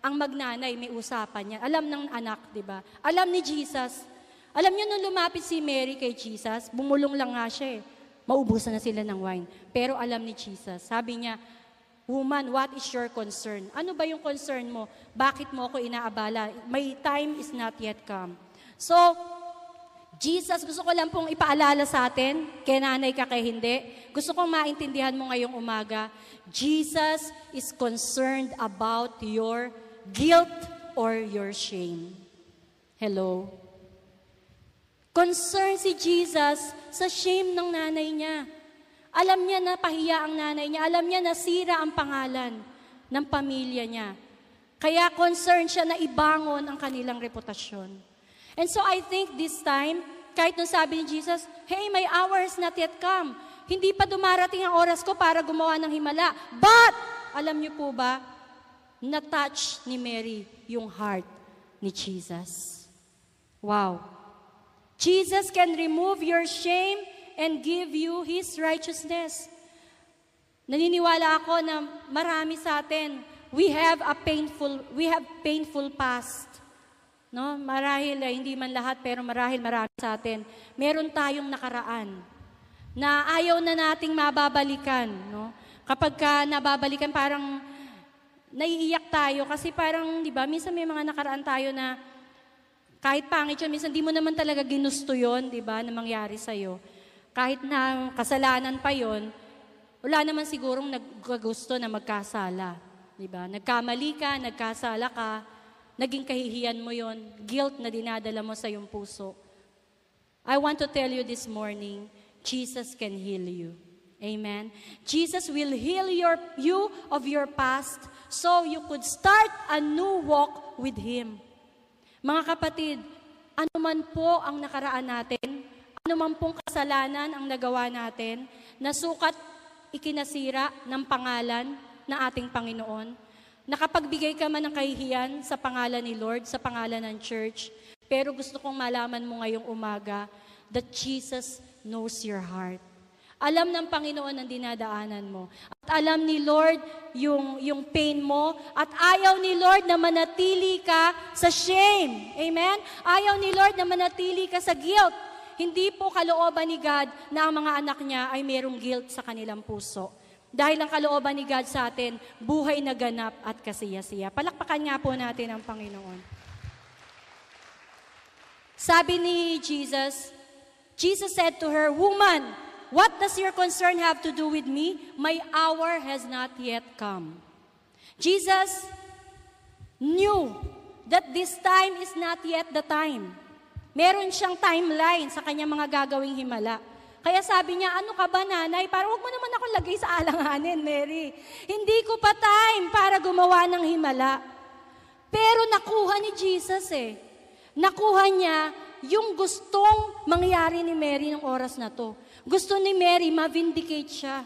ang magnanay may usapan yan. Alam ng anak, di ba? Alam ni Jesus. Alam niyo nung lumapit si Mary kay Jesus, bumulong lang nga siya eh. Maubusan na sila ng wine. Pero alam ni Jesus, sabi niya, Woman, what is your concern? Ano ba yung concern mo? Bakit mo ako inaabala? My time is not yet come. So, Jesus, gusto ko lang pong ipaalala sa atin, kay nanay ka kay hindi. Gusto kong maintindihan mo ngayong umaga, Jesus is concerned about your guilt or your shame. Hello? Concern si Jesus sa shame ng nanay niya. Alam niya na pahiya ang nanay niya. Alam niya na sira ang pangalan ng pamilya niya. Kaya concerned siya na ibangon ang kanilang reputasyon. And so I think this time, kahit nung sabi ni Jesus, Hey, my hour has not yet come. Hindi pa dumarating ang oras ko para gumawa ng himala. But, alam niyo po ba, na-touch ni Mary yung heart ni Jesus. Wow. Jesus can remove your shame and give you His righteousness. Naniniwala ako na marami sa atin, we have a painful, we have painful past. No? Marahil, eh, hindi man lahat, pero marahil marami sa atin. Meron tayong nakaraan na ayaw na nating mababalikan. No? Kapag ka nababalikan, parang naiiyak tayo kasi parang, di ba, minsan may mga nakaraan tayo na kahit pangit yun, minsan di mo naman talaga ginusto yun, di ba, na mangyari sa'yo. Kahit na kasalanan pa yon, wala naman sigurong nagkagusto na magkasala. Di ba? Nagkamali ka, nagkasala ka, naging kahihiyan mo yon, guilt na dinadala mo sa iyong puso. I want to tell you this morning, Jesus can heal you. Amen. Jesus will heal your, you of your past so you could start a new walk with Him. Mga kapatid, ano man po ang nakaraan natin, ano man pong kasalanan ang nagawa natin, nasukat ikinasira ng pangalan ng ating Panginoon, nakapagbigay ka man ng kahihiyan sa pangalan ni Lord, sa pangalan ng church, pero gusto kong malaman mo ngayong umaga that Jesus knows your heart. Alam ng Panginoon ang dinadaanan mo. At alam ni Lord yung, yung pain mo. At ayaw ni Lord na manatili ka sa shame. Amen? Ayaw ni Lord na manatili ka sa guilt. Hindi po kalooban ni God na ang mga anak niya ay merong guilt sa kanilang puso. Dahil ang kalooban ni God sa atin, buhay na ganap at kasiyasiya. Palakpakan nga po natin ang Panginoon. Sabi ni Jesus, Jesus said to her, Woman, what does your concern have to do with me? My hour has not yet come. Jesus knew that this time is not yet the time. Meron siyang timeline sa kanyang mga gagawing himala. Kaya sabi niya, ano ka ba nanay? Para wag mo naman ako lagay sa alanganin, Mary. Hindi ko pa time para gumawa ng himala. Pero nakuha ni Jesus eh. Nakuha niya yung gustong mangyari ni Mary ng oras na to. Gusto ni Mary, ma-vindicate siya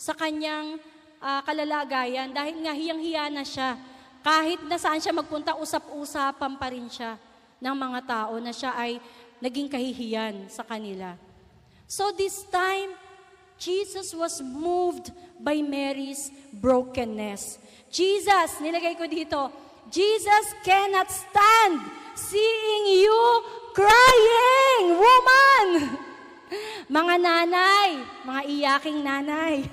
sa kanyang uh, kalalagayan dahil nga hiyang-hiya na siya. Kahit na saan siya magpunta, usap-usapan pa rin siya ng mga tao na siya ay naging kahihiyan sa kanila. So this time, Jesus was moved by Mary's brokenness. Jesus, nilagay ko dito, Jesus cannot stand seeing you crying, woman! Mga nanay, mga iyaking nanay.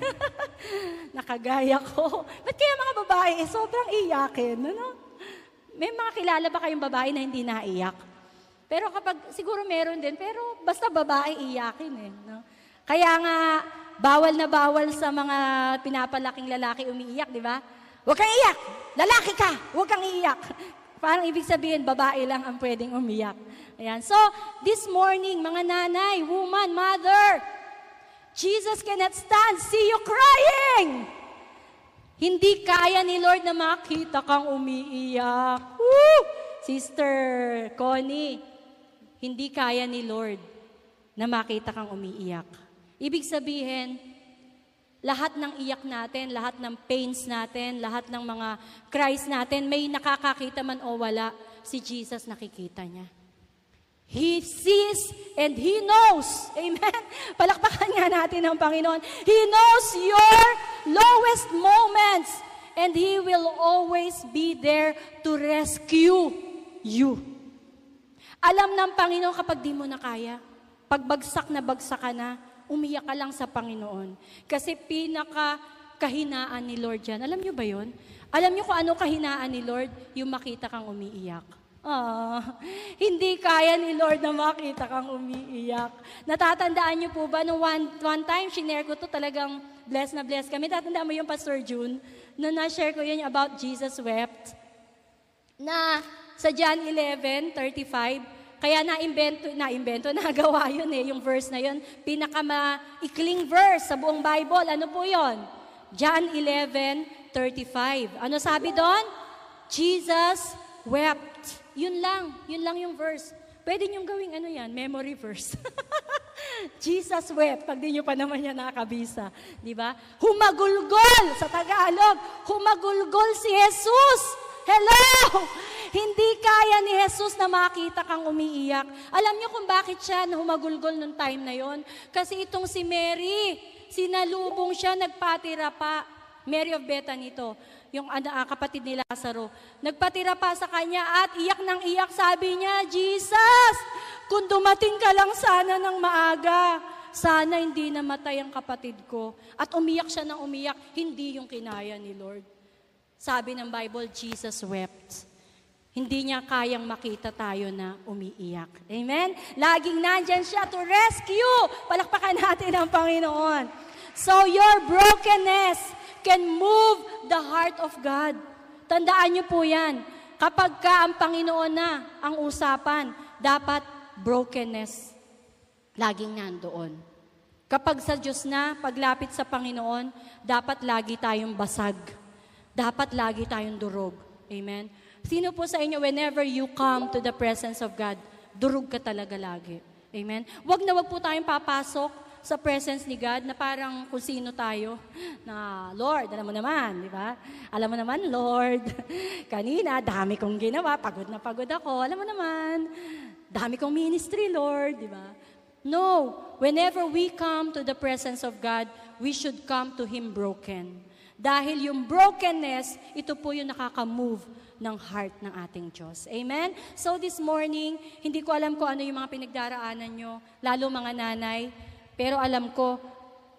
Nakagaya ko. Ba't kaya mga babae, eh, sobrang iyakin? Ano? May mga kilala ba kayong babae na hindi naiyak? Pero kapag, siguro meron din, pero basta babae iyakin eh. No? Kaya nga, bawal na bawal sa mga pinapalaking lalaki umiiyak, di ba? Huwag kang iyak! Lalaki ka! Huwag kang iiyak! Parang ibig sabihin, babae lang ang pwedeng umiyak. Ayan. So, this morning, mga nanay, woman, mother, Jesus cannot stand, see you crying! Hindi kaya ni Lord na makita kang umiiyak. Woo! Sister Connie, hindi kaya ni Lord na makita kang umiiyak. Ibig sabihin, lahat ng iyak natin, lahat ng pains natin, lahat ng mga cries natin, may nakakakita man o wala, si Jesus nakikita niya. He sees and He knows. Amen? Palakpakan nga natin ang Panginoon. He knows your lowest moments and He will always be there to rescue you. Alam ng Panginoon kapag di mo na kaya, pagbagsak na bagsak ka na, umiyak ka lang sa Panginoon. Kasi pinaka kahinaan ni Lord yan. Alam niyo ba yon? Alam niyo kung ano kahinaan ni Lord? Yung makita kang umiiyak. Ah, hindi kaya ni Lord na makita kang umiiyak. Natatandaan niyo po ba, nung one, one time, shinare ko to talagang blessed na blessed kami. Tatandaan mo yung Pastor June, nung na-share ko yun about Jesus wept, na sa John 11, 35, kaya na-invento, na-invento, nagawa yun eh, yung verse na yun. Pinakamaikling verse sa buong Bible. Ano po yun? John 11, 35. Ano sabi doon? Jesus wept. Yun lang. Yun lang yung verse. Pwede niyong gawing ano yan, memory verse. Jesus wept, pag di nyo pa naman yan nakakabisa. Di ba? Humagulgol sa Tagalog. Humagulgol si Jesus. Hello! Hindi kaya ni Jesus na makita kang umiiyak. Alam niyo kung bakit siya humagulgol nung time na yon? Kasi itong si Mary, sinalubong siya, nagpatira pa. Mary of Bethany to yung uh, kapatid ni Lazaro. Nagpatira pa sa kanya at iyak ng iyak sabi niya, Jesus, kung dumating ka lang sana ng maaga, sana hindi namatay ang kapatid ko. At umiyak siya ng umiyak, hindi yung kinaya ni Lord. Sabi ng Bible, Jesus wept. Hindi niya kayang makita tayo na umiiyak. Amen? Laging nandyan siya to rescue. Palakpakan natin ang Panginoon. So your brokenness, can move the heart of God. Tandaan niyo po yan. Kapag ka ang Panginoon na ang usapan, dapat brokenness laging nandoon. Kapag sa Diyos na, paglapit sa Panginoon, dapat lagi tayong basag. Dapat lagi tayong durog. Amen? Sino po sa inyo, whenever you come to the presence of God, durog ka talaga lagi. Amen? Huwag na wag po tayong papasok sa presence ni God na parang kung sino tayo na Lord, alam mo naman, di ba? Alam mo naman, Lord, kanina dami kong ginawa, pagod na pagod ako, alam mo naman, dami kong ministry, Lord, di ba? No, whenever we come to the presence of God, we should come to Him broken. Dahil yung brokenness, ito po yung nakaka-move ng heart ng ating Diyos. Amen? So this morning, hindi ko alam kung ano yung mga pinagdaraanan nyo, lalo mga nanay, pero alam ko,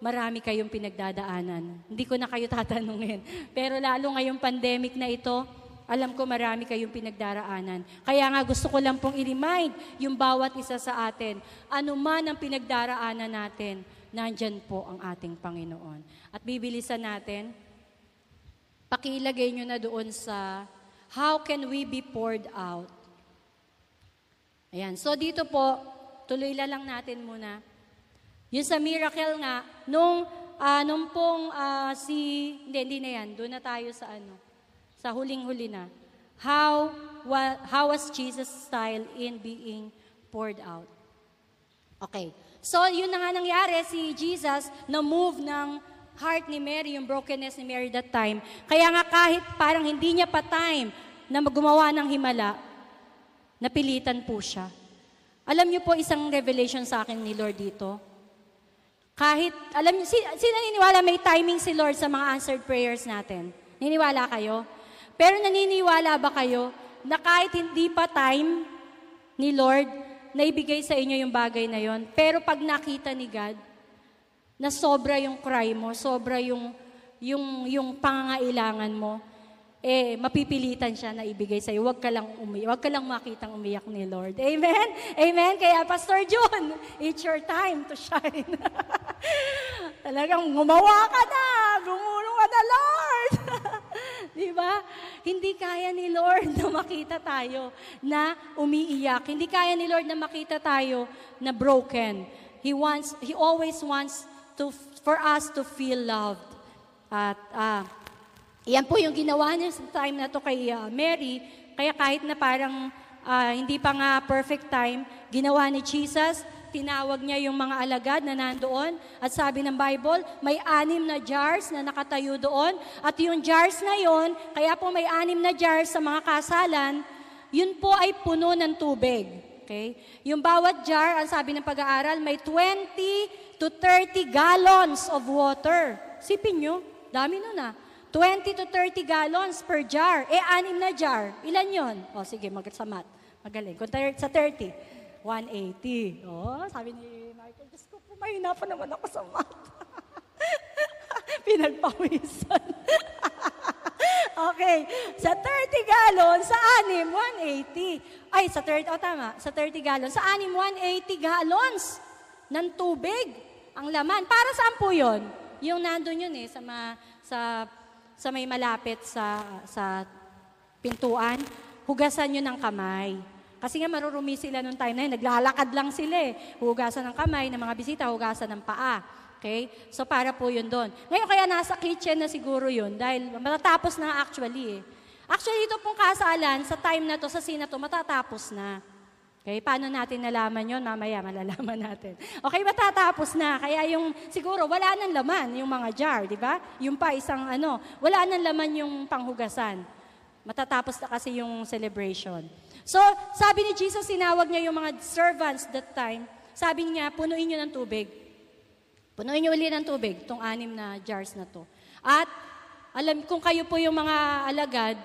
marami kayong pinagdadaanan. Hindi ko na kayo tatanungin. Pero lalo ngayong pandemic na ito, alam ko marami kayong pinagdaraanan. Kaya nga gusto ko lang pong i-remind yung bawat isa sa atin, ano man ang pinagdaraanan natin, nandyan po ang ating Panginoon. At bibilisan natin, pakilagay nyo na doon sa how can we be poured out. Ayan, so dito po, tuloy lang natin muna. Yung sa miracle nga, nung, uh, nung pong uh, si, hindi, hindi na yan, doon na tayo sa ano, sa huling-huli na. How, wa, how was Jesus' style in being poured out? Okay. So, yun na nga nangyari, si Jesus na-move ng heart ni Mary, yung brokenness ni Mary that time. Kaya nga kahit parang hindi niya pa time na gumawa ng himala, napilitan po siya. Alam niyo po isang revelation sa akin ni Lord dito. Kahit, alam niyo, sino, sino naniniwala may timing si Lord sa mga answered prayers natin? Niniwala kayo? Pero naniniwala ba kayo na kahit hindi pa time ni Lord, na ibigay sa inyo yung bagay na yon, pero pag nakita ni God, na sobra yung cry mo, sobra yung, yung, yung pangangailangan mo, eh, mapipilitan siya na ibigay sa'yo. Huwag ka lang umiyak. Huwag ka lang makitang umiyak ni Lord. Amen? Amen? Kaya, Pastor John, it's your time to shine. Talagang gumawa ka na. Gumulong ka na, Lord. Di ba? Hindi kaya ni Lord na makita tayo na umiiyak. Hindi kaya ni Lord na makita tayo na broken. He wants, He always wants to, for us to feel loved. At, uh, yan po yung ginawa niya sa time na to kay uh, Mary. Kaya kahit na parang uh, hindi pa nga perfect time, ginawa ni Jesus, tinawag niya yung mga alagad na nandoon. At sabi ng Bible, may anim na jars na nakatayo doon. At yung jars na yon, kaya po may anim na jars sa mga kasalan, yun po ay puno ng tubig. Okay? Yung bawat jar, ang sabi ng pag-aaral, may 20 to 30 gallons of water. Sipin nyo, dami nun ah. 20 to 30 gallons per jar. Eh, anim na jar. Ilan yon? O, sige, mag sa math. Magaling. Kung sa 30, 180. O, sabi ni Michael, Diyos ko po, mahina pa naman ako sa math. pinagpawisan. okay. Sa 30 gallon, sa anim, 180. Ay, sa 30, oh tama, sa 30 gallon. Sa anim, 180 gallons ng tubig ang laman. Para saan po yun? Yung nandun yun eh, sa, ma, sa, sa may malapit sa, sa pintuan, hugasan nyo ng kamay. Kasi nga marurumi sila nung time na yun, naglalakad lang sila eh. Hugasan ng kamay ng mga bisita, hugasan ng paa. Okay? So para po yun doon. Ngayon kaya nasa kitchen na siguro yun dahil matatapos na actually eh. Actually ito pong kasalan sa time na to, sa scene na to, matatapos na. Okay, paano natin nalaman yon Mamaya malalaman natin. Okay, matatapos na. Kaya yung siguro wala nang laman yung mga jar, di ba? Yung pa isang ano, wala nang laman yung panghugasan. Matatapos na kasi yung celebration. So, sabi ni Jesus, sinawag niya yung mga servants that time. Sabi niya, punuin niyo ng tubig. Punuin niyo ulit ng tubig, itong anim na jars na to. At, alam, kung kayo po yung mga alagad,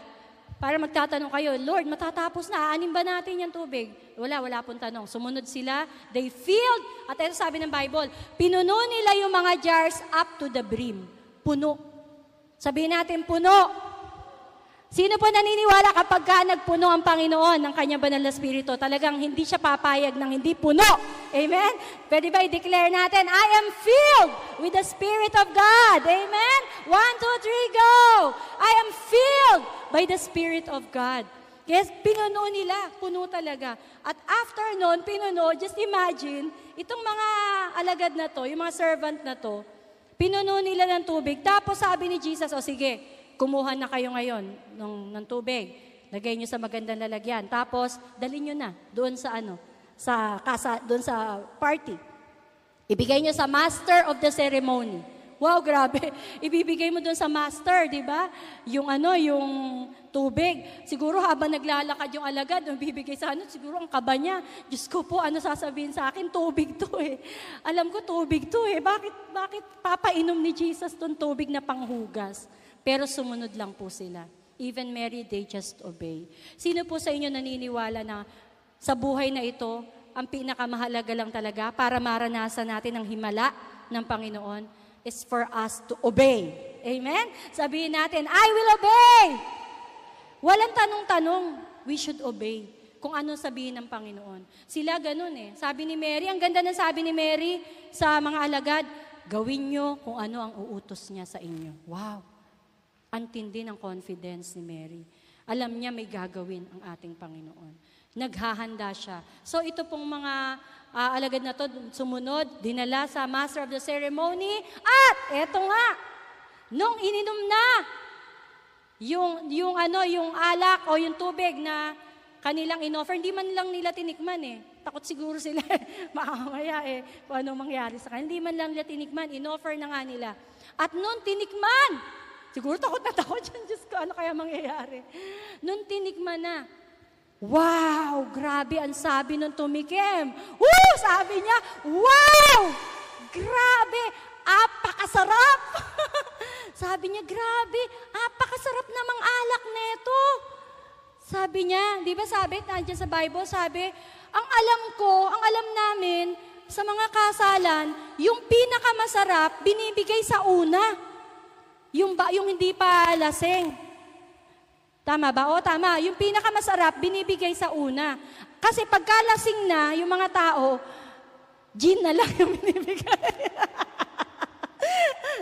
para magtatanong kayo, Lord, matatapos na, anim ba natin yung tubig? Wala, wala pong tanong. Sumunod sila, they filled, at ito sabi ng Bible, pinuno nila yung mga jars up to the brim. Puno. Sabihin natin, puno. Sino po naniniwala kapag ka nagpuno ang Panginoon ng kanyang banal na spirito, talagang hindi siya papayag ng hindi puno. Amen? Pwede ba i-declare natin, I am filled with the Spirit of God. Amen? One, two, three, go! I am filled by the Spirit of God. Yes, pinuno nila, puno talaga. At after noon, pinuno, just imagine, itong mga alagad na to, yung mga servant na to, pinuno nila ng tubig. Tapos sabi ni Jesus, o sige, kumuha na kayo ngayon ng, ng tubig. Lagay nyo sa magandang lalagyan. Tapos, dali nyo na doon sa ano, sa kasa, doon sa party. Ibigay nyo sa master of the ceremony. Wow, grabe. Ibibigay mo doon sa master, di ba? Yung ano, yung tubig. Siguro habang naglalakad yung alagad, yung bibigay sa ano, siguro ang kaba niya. Diyos ko po, ano sasabihin sa akin? Tubig to eh. Alam ko, tubig to eh. Bakit, bakit papainom ni Jesus tong tubig na panghugas? Pero sumunod lang po sila. Even Mary, they just obey. Sino po sa inyo naniniwala na sa buhay na ito, ang pinakamahalaga lang talaga para maranasan natin ang himala ng Panginoon is for us to obey. Amen? Sabihin natin, I will obey! Walang tanong-tanong, we should obey kung ano sabihin ng Panginoon. Sila ganun eh. Sabi ni Mary, ang ganda ng sabi ni Mary sa mga alagad, gawin nyo kung ano ang uutos niya sa inyo. Wow! Antindi ng confidence ni Mary. Alam niya may gagawin ang ating Panginoon. Naghahanda siya. So ito pong mga uh, alagad na to sumunod, dinala sa master of the ceremony at eto nga, nung ininom na yung yung ano, yung alak o yung tubig na kanilang inoffer, hindi man lang nila tinikman eh. Takot siguro sila, makamaya eh, kung anong mangyari sa kanila. Hindi man lang nila tinikman, inoffer na nga nila. At noon tinikman, Siguro takot na takot yan. Diyos ko, ano kaya mangyayari? Nung tinikman na, wow, grabe ang sabi nung tumikim. Woo! Sabi niya, wow! Grabe! Apakasarap! sabi niya, grabe, apakasarap namang alak neto. Sabi niya, di ba sabi, nandiyan sa Bible, sabi, ang alam ko, ang alam namin, sa mga kasalan, yung pinakamasarap, binibigay sa una. Yung, ba, yung hindi pa lasing. Tama ba? O tama. Yung pinakamasarap, binibigay sa una. Kasi pagkalasing na, yung mga tao, gin na lang yung binibigay.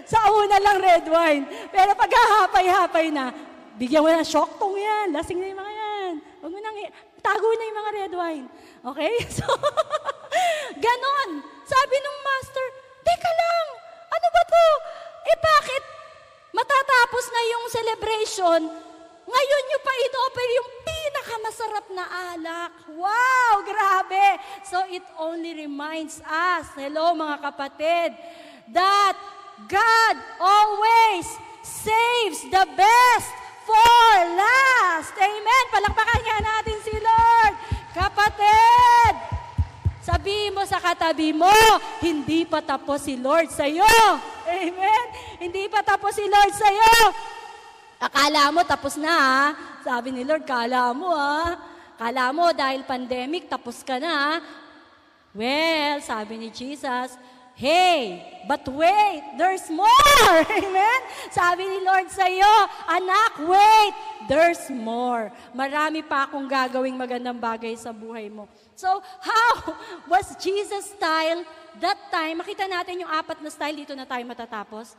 sa una lang red wine. Pero pag hahapay-hapay na, bigyan mo na shock tong yan. Lasing na yung mga yan. Huwag mo nang, tago na yung mga red wine. Okay? So, ganon. Sabi nung master, teka lang, ano ba to? Eh bakit Matatapos na yung celebration, ngayon nyo pa in-offer yung pinakamasarap na alak. Wow, grabe! So it only reminds us, hello mga kapatid, that God always saves the best for last. Amen. Palakpakan nga natin si Lord. Kapatid, sabihin mo sa katabi mo, hindi pa tapos si Lord sa iyo. Amen? Hindi pa tapos si Lord sa iyo. Akala mo tapos na ha? Sabi ni Lord, kala mo ha? Kala mo dahil pandemic, tapos ka na? Well, sabi ni Jesus, Hey, but wait, there's more. Amen? Sabi ni Lord sa iyo, anak, wait, there's more. Marami pa akong gagawing magandang bagay sa buhay mo. So, how was Jesus' style that time? Makita natin yung apat na style dito na tayo matatapos.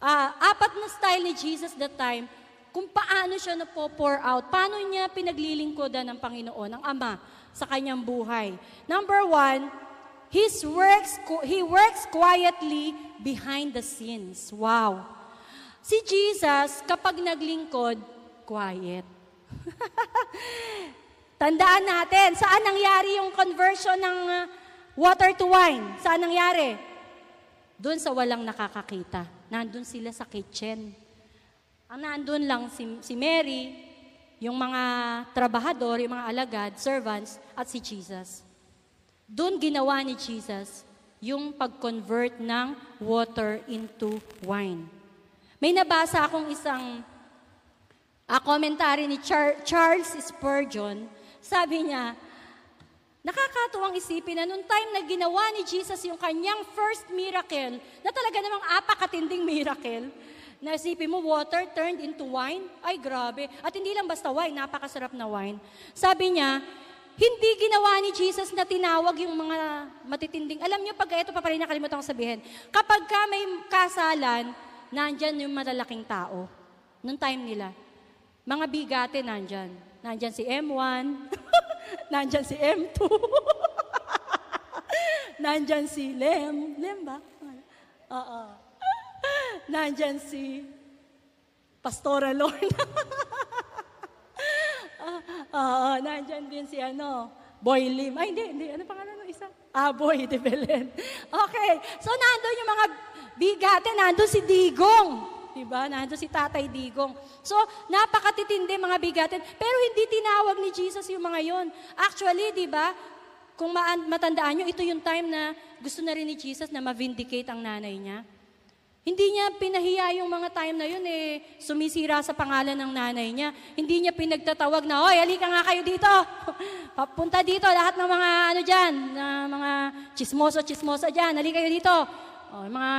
Ah, apat na style ni Jesus that time, kung paano siya na pour out, paano niya pinaglilingkodan ng Panginoon, ng Ama, sa kanyang buhay. Number one, His works, he works quietly behind the scenes. Wow. Si Jesus, kapag naglingkod, quiet. Tandaan natin, saan nangyari yung conversion ng uh, water to wine? Saan nangyari? Doon sa walang nakakakita. Nandun sila sa kitchen. Ang nandun lang si, si Mary, yung mga trabahador, yung mga alagad, servants, at si Jesus. Doon ginawa ni Jesus yung pag-convert ng water into wine. May nabasa akong isang uh, commentary ni Char- Charles Spurgeon. Sabi niya, nakakatuwang isipin na nung time na ginawa ni Jesus yung kanyang first miracle, na talaga namang apakatinding miracle, na isipin mo, water turned into wine? Ay, grabe. At hindi lang basta wine, napakasarap na wine. Sabi niya, hindi ginawa ni Jesus na tinawag yung mga matitinding. Alam niyo, pag ito pa pa rin nakalimutan ko sabihin, kapag ka may kasalan, nandyan yung malalaking tao. Noong time nila. Mga bigate nandyan. Nandyan si M1, nandyan si M2, nandyan si Lem. Lem ba? Oo. Nandyan si Pastora Lorna. Oo, nandyan din si ano, Boy Lim. Ay, hindi, hindi. Ano pangalan ng isa? Ah, Boy de Belen. Okay. So, nandun yung mga bigate. Nandun si Digong. Diba? Nandun si Tatay Digong. So, napakatitindi mga bigatin. Pero hindi tinawag ni Jesus yung mga yon. Actually, di ba, kung matandaan nyo, ito yung time na gusto na rin ni Jesus na ma-vindicate ang nanay niya. Hindi niya pinahiya yung mga time na yun eh, sumisira sa pangalan ng nanay niya. Hindi niya pinagtatawag na, Hoy, halika nga kayo dito. Papunta dito, lahat ng mga ano dyan, na mga chismoso, chismosa dyan, halika kayo dito. O, mga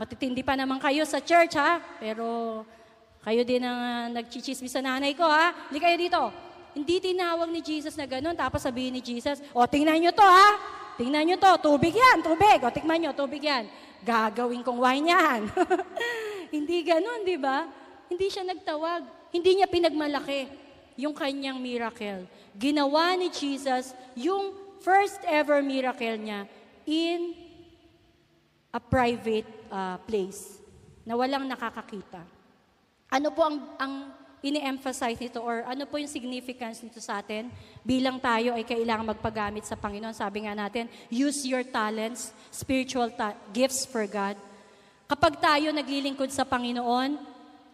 matitindi pa naman kayo sa church ha, pero kayo din ang uh, nagchichismis sa nanay ko ha, halika kayo dito. Hindi tinawag ni Jesus na ganun, tapos sabihin ni Jesus, o tingnan nyo to ha, tingnan nyo to, tubig yan, tubig, o tikman nyo, tubig yan gagawin kong wine yan. Hindi ganun, di ba? Hindi siya nagtawag. Hindi niya pinagmalaki yung kanyang miracle. Ginawa ni Jesus yung first ever miracle niya in a private uh, place na walang nakakakita. Ano po ang, ang ini-emphasize nito or ano po yung significance nito sa atin bilang tayo ay kailangan magpagamit sa Panginoon. Sabi nga natin, use your talents, spiritual ta- gifts for God. Kapag tayo naglilingkod sa Panginoon,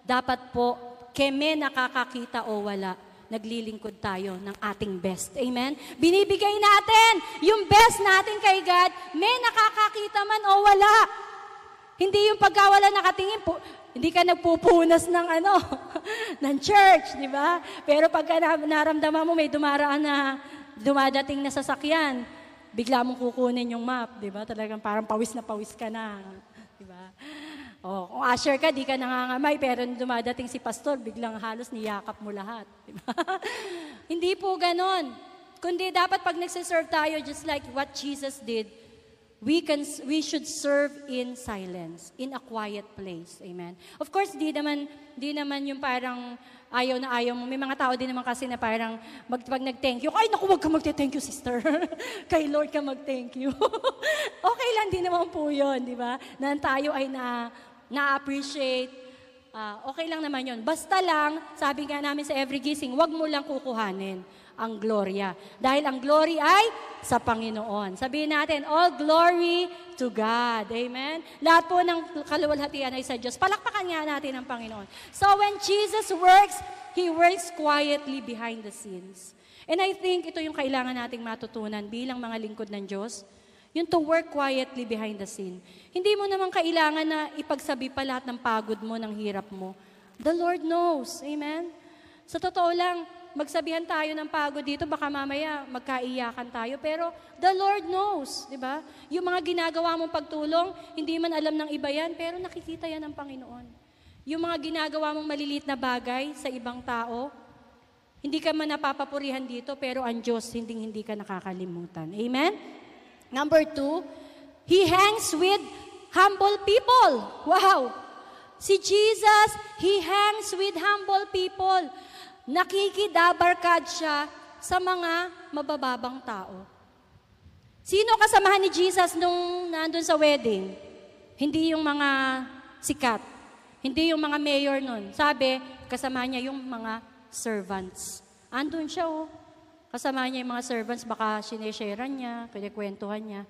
dapat po, keme nakakakita o wala, naglilingkod tayo ng ating best. Amen? Binibigay natin yung best natin kay God, may nakakakita man o wala. Hindi yung pagkawala nakatingin, po, hindi ka nagpupunas ng ano, ng church, di ba? Pero pagka naramdaman mo may dumaraan na dumadating na sasakyan, bigla mong kukunin yung map, di ba? Talagang parang pawis na pawis ka na, di ba? Oh, kung usher ka, di ka nangangamay, pero dumadating si pastor, biglang halos niyakap mo lahat. Di ba? Hindi po ganon. Kundi dapat pag nagsiserve tayo, just like what Jesus did, we can we should serve in silence, in a quiet place. Amen. Of course, di naman di naman yung parang ayaw na ayaw mo. May mga tao din naman kasi na parang mag, pag nag-thank you, ay naku, wag ka mag-thank you, sister. Kay Lord ka mag-thank you. okay lang din naman po yun, di ba? Na tayo ay na, na-appreciate. Uh, okay lang naman yun. Basta lang, sabi nga namin sa every gising, wag mo lang kukuhanin ang gloria. Dahil ang glory ay sa Panginoon. Sabihin natin, all glory to God. Amen? Lahat po ng kaluwalhatian ay sa Diyos. Palakpakan nga natin ang Panginoon. So when Jesus works, He works quietly behind the scenes. And I think ito yung kailangan nating matutunan bilang mga lingkod ng Diyos. Yung to work quietly behind the scene. Hindi mo naman kailangan na ipagsabi pa lahat ng pagod mo, ng hirap mo. The Lord knows. Amen? Sa totoo lang, magsabihan tayo ng pagod dito, baka mamaya magkaiyakan tayo. Pero the Lord knows, di ba? Yung mga ginagawa mong pagtulong, hindi man alam ng iba yan, pero nakikita yan ng Panginoon. Yung mga ginagawa mong maliliit na bagay sa ibang tao, hindi ka man napapapurihan dito, pero ang Diyos, hindi hindi ka nakakalimutan. Amen? Number two, He hangs with humble people. Wow! Si Jesus, He hangs with humble people. Nakikidabarkad siya sa mga mabababang tao. Sino kasamahan ni Jesus nung nandun sa wedding? Hindi yung mga sikat. Hindi yung mga mayor nun. Sabi, kasama niya yung mga servants. Andun siya oh. Kasama niya yung mga servants, baka sinesharean niya, pinakwentuhan niya.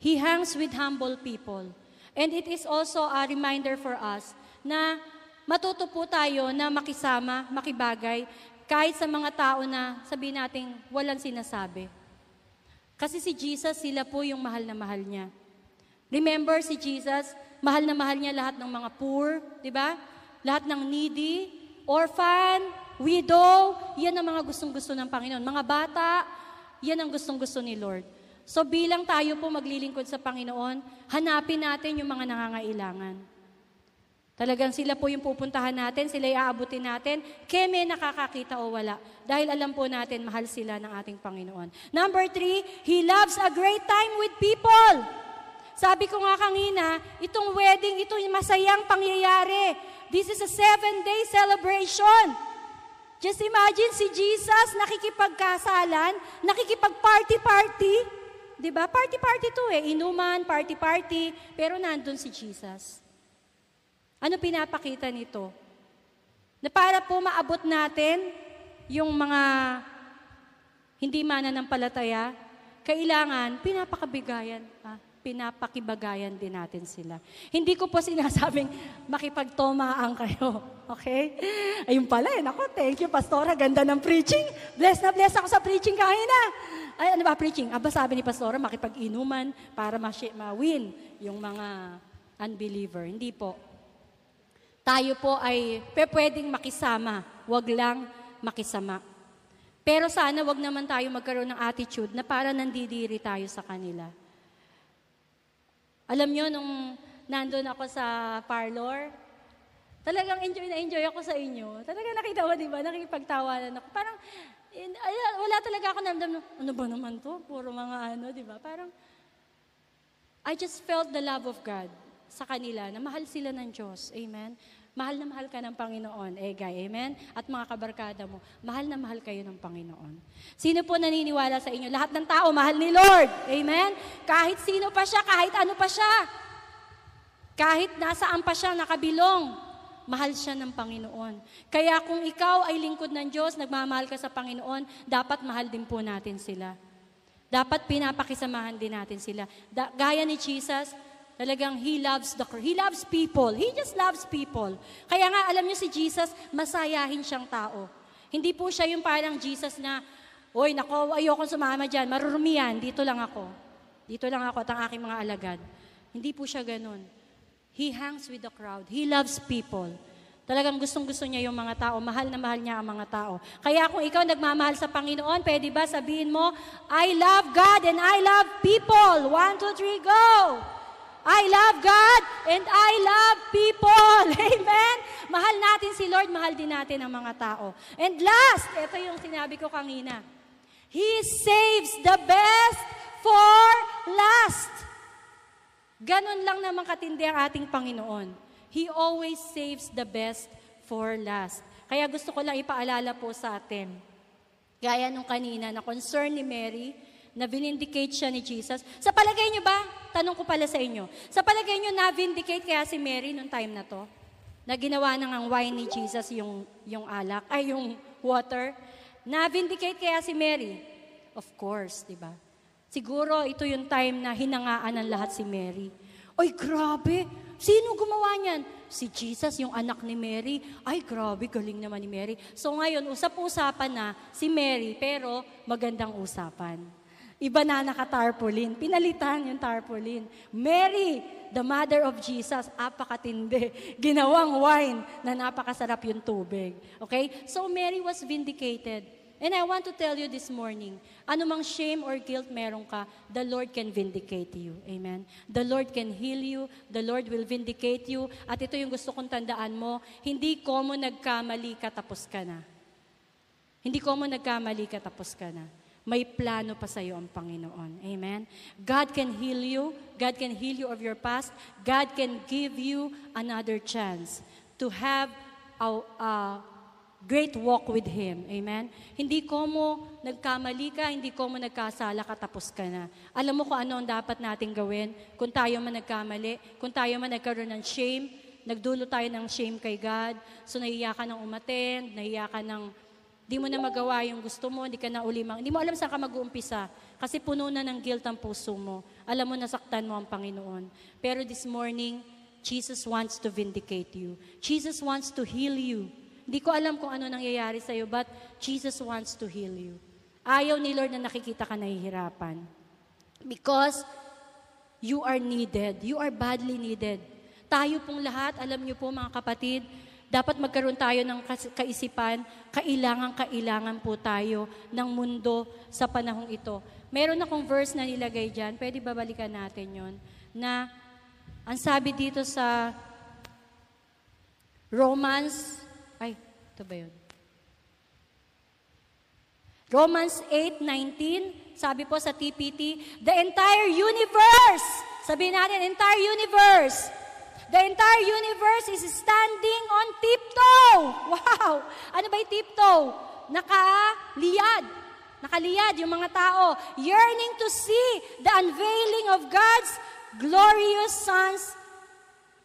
He hangs with humble people. And it is also a reminder for us na matuto po tayo na makisama, makibagay, kahit sa mga tao na sabihin natin walang sinasabi. Kasi si Jesus, sila po yung mahal na mahal niya. Remember si Jesus, mahal na mahal niya lahat ng mga poor, di ba? Lahat ng needy, orphan, widow, yan ang mga gustong-gusto ng Panginoon. Mga bata, yan ang gustong-gusto ni Lord. So bilang tayo po maglilingkod sa Panginoon, hanapin natin yung mga nangangailangan. Talagang sila po yung pupuntahan natin, sila yung aabutin natin, keme nakakakita o wala. Dahil alam po natin, mahal sila ng ating Panginoon. Number three, He loves a great time with people. Sabi ko nga kanina, itong wedding, ito yung masayang pangyayari. This is a seven-day celebration. Just imagine si Jesus nakikipagkasalan, nakikipag-party-party. Di ba? Party-party to eh. Inuman, party-party. Pero nandun si Jesus. Ano pinapakita nito? Na para po maabot natin yung mga hindi mananampalataya, kailangan pinapakabigayan, ah, pinapakibagayan din natin sila. Hindi ko po sinasabing makipagtomaan kayo. Okay? Ayun pala eh. Nako, thank you, Pastora. Ganda ng preaching. Bless na bless ako sa preaching kahina. Ay, ano ba preaching? Aba sabi ni Pastora, makipag-inuman para ma-win yung mga unbeliever. Hindi po. Tayo po ay pwedeng makisama, wag lang makisama. Pero sana wag naman tayo magkaroon ng attitude na para nandidiri tayo sa kanila. Alam nyo, nung nandun ako sa parlor, talagang enjoy na enjoy ako sa inyo. Talagang nakita mo, di ba? Nakikipagtawanan ako. Parang, ay, wala talaga ako namdam na, ano ba naman to? Puro mga ano, di ba? Parang, I just felt the love of God sa kanila, na mahal sila ng Diyos. Amen? Mahal na mahal ka ng Panginoon, Egay. Amen? At mga kabarkada mo, mahal na mahal kayo ng Panginoon. Sino po naniniwala sa inyo? Lahat ng tao, mahal ni Lord. Amen? Kahit sino pa siya, kahit ano pa siya. Kahit nasaan pa siya nakabilong, mahal siya ng Panginoon. Kaya kung ikaw ay lingkod ng Diyos, nagmamahal ka sa Panginoon, dapat mahal din po natin sila. Dapat pinapakisamahan din natin sila. Da- gaya ni Jesus, Talagang He loves the He loves people. He just loves people. Kaya nga, alam niyo si Jesus, masayahin siyang tao. Hindi po siya yung parang Jesus na, Oy, nako, ayokong sumama dyan, marurumi yan, dito lang ako. Dito lang ako at ang aking mga alagad. Hindi po siya ganun. He hangs with the crowd. He loves people. Talagang gustong-gusto niya yung mga tao. Mahal na mahal niya ang mga tao. Kaya kung ikaw nagmamahal sa Panginoon, pwede ba sabihin mo, I love God and I love people. One, two, three, go! I love God and I love people. Amen? Mahal natin si Lord, mahal din natin ang mga tao. And last, ito yung sinabi ko kanina. He saves the best for last. Ganon lang naman katindi ang ating Panginoon. He always saves the best for last. Kaya gusto ko lang ipaalala po sa atin. Gaya nung kanina na concern ni Mary, na vinindicate siya ni Jesus. Sa palagay niyo ba, tanong ko pala sa inyo, sa palagay niyo na-vindicate kaya si Mary nung time na to? Na ginawa nang ang wine ni Jesus yung, yung alak, ay yung water? Na-vindicate kaya si Mary? Of course, di ba? Siguro ito yung time na hinangaan ng lahat si Mary. Ay, grabe! Sino gumawa niyan? Si Jesus, yung anak ni Mary. Ay, grabe, galing naman ni Mary. So ngayon, usap-usapan na si Mary, pero magandang usapan. Iba na naka-tarpaulin. Pinalitan yung tarpaulin. Mary, the mother of Jesus, apakatindi. Ginawang wine na napakasarap yung tubig. Okay? So Mary was vindicated. And I want to tell you this morning, anumang shame or guilt meron ka, the Lord can vindicate you. Amen? The Lord can heal you. The Lord will vindicate you. At ito yung gusto kong tandaan mo, hindi ko mo nagkamali ka, tapos ka na. Hindi ko mo nagkamali ka, tapos ka na may plano pa sa iyo ang Panginoon. Amen? God can heal you. God can heal you of your past. God can give you another chance to have a, a great walk with Him. Amen? Hindi ko mo nagkamali ka, hindi ko mo nagkasala ka, tapos ka na. Alam mo kung ano ang dapat nating gawin? Kung tayo man nagkamali, kung tayo man nagkaroon ng shame, nagdulo tayo ng shame kay God, so nahiya ka ng umaten, nahiya ka ng Di mo na magawa yung gusto mo, hindi ka na ulimang. Hindi mo alam saan ka mag-uumpisa. Kasi puno na ng guilt ang puso mo. Alam mo, nasaktan mo ang Panginoon. Pero this morning, Jesus wants to vindicate you. Jesus wants to heal you. Hindi ko alam kung ano nangyayari sa iyo, but Jesus wants to heal you. Ayaw ni Lord na nakikita ka nahihirapan. Because you are needed. You are badly needed. Tayo pong lahat, alam niyo po mga kapatid, dapat magkaroon tayo ng kaisipan, kailangan-kailangan po tayo ng mundo sa panahong ito. Meron akong verse na nilagay dyan, pwede babalikan natin yon na ang sabi dito sa Romans, ay, ito ba yun? Romans 8:19, sabi po sa TPT, the entire universe, sabi natin, entire universe, The entire universe is standing on tiptoe. Wow! Ano ba yung tiptoe? Nakaliyad. Nakaliyad yung mga tao. Yearning to see the unveiling of God's glorious sons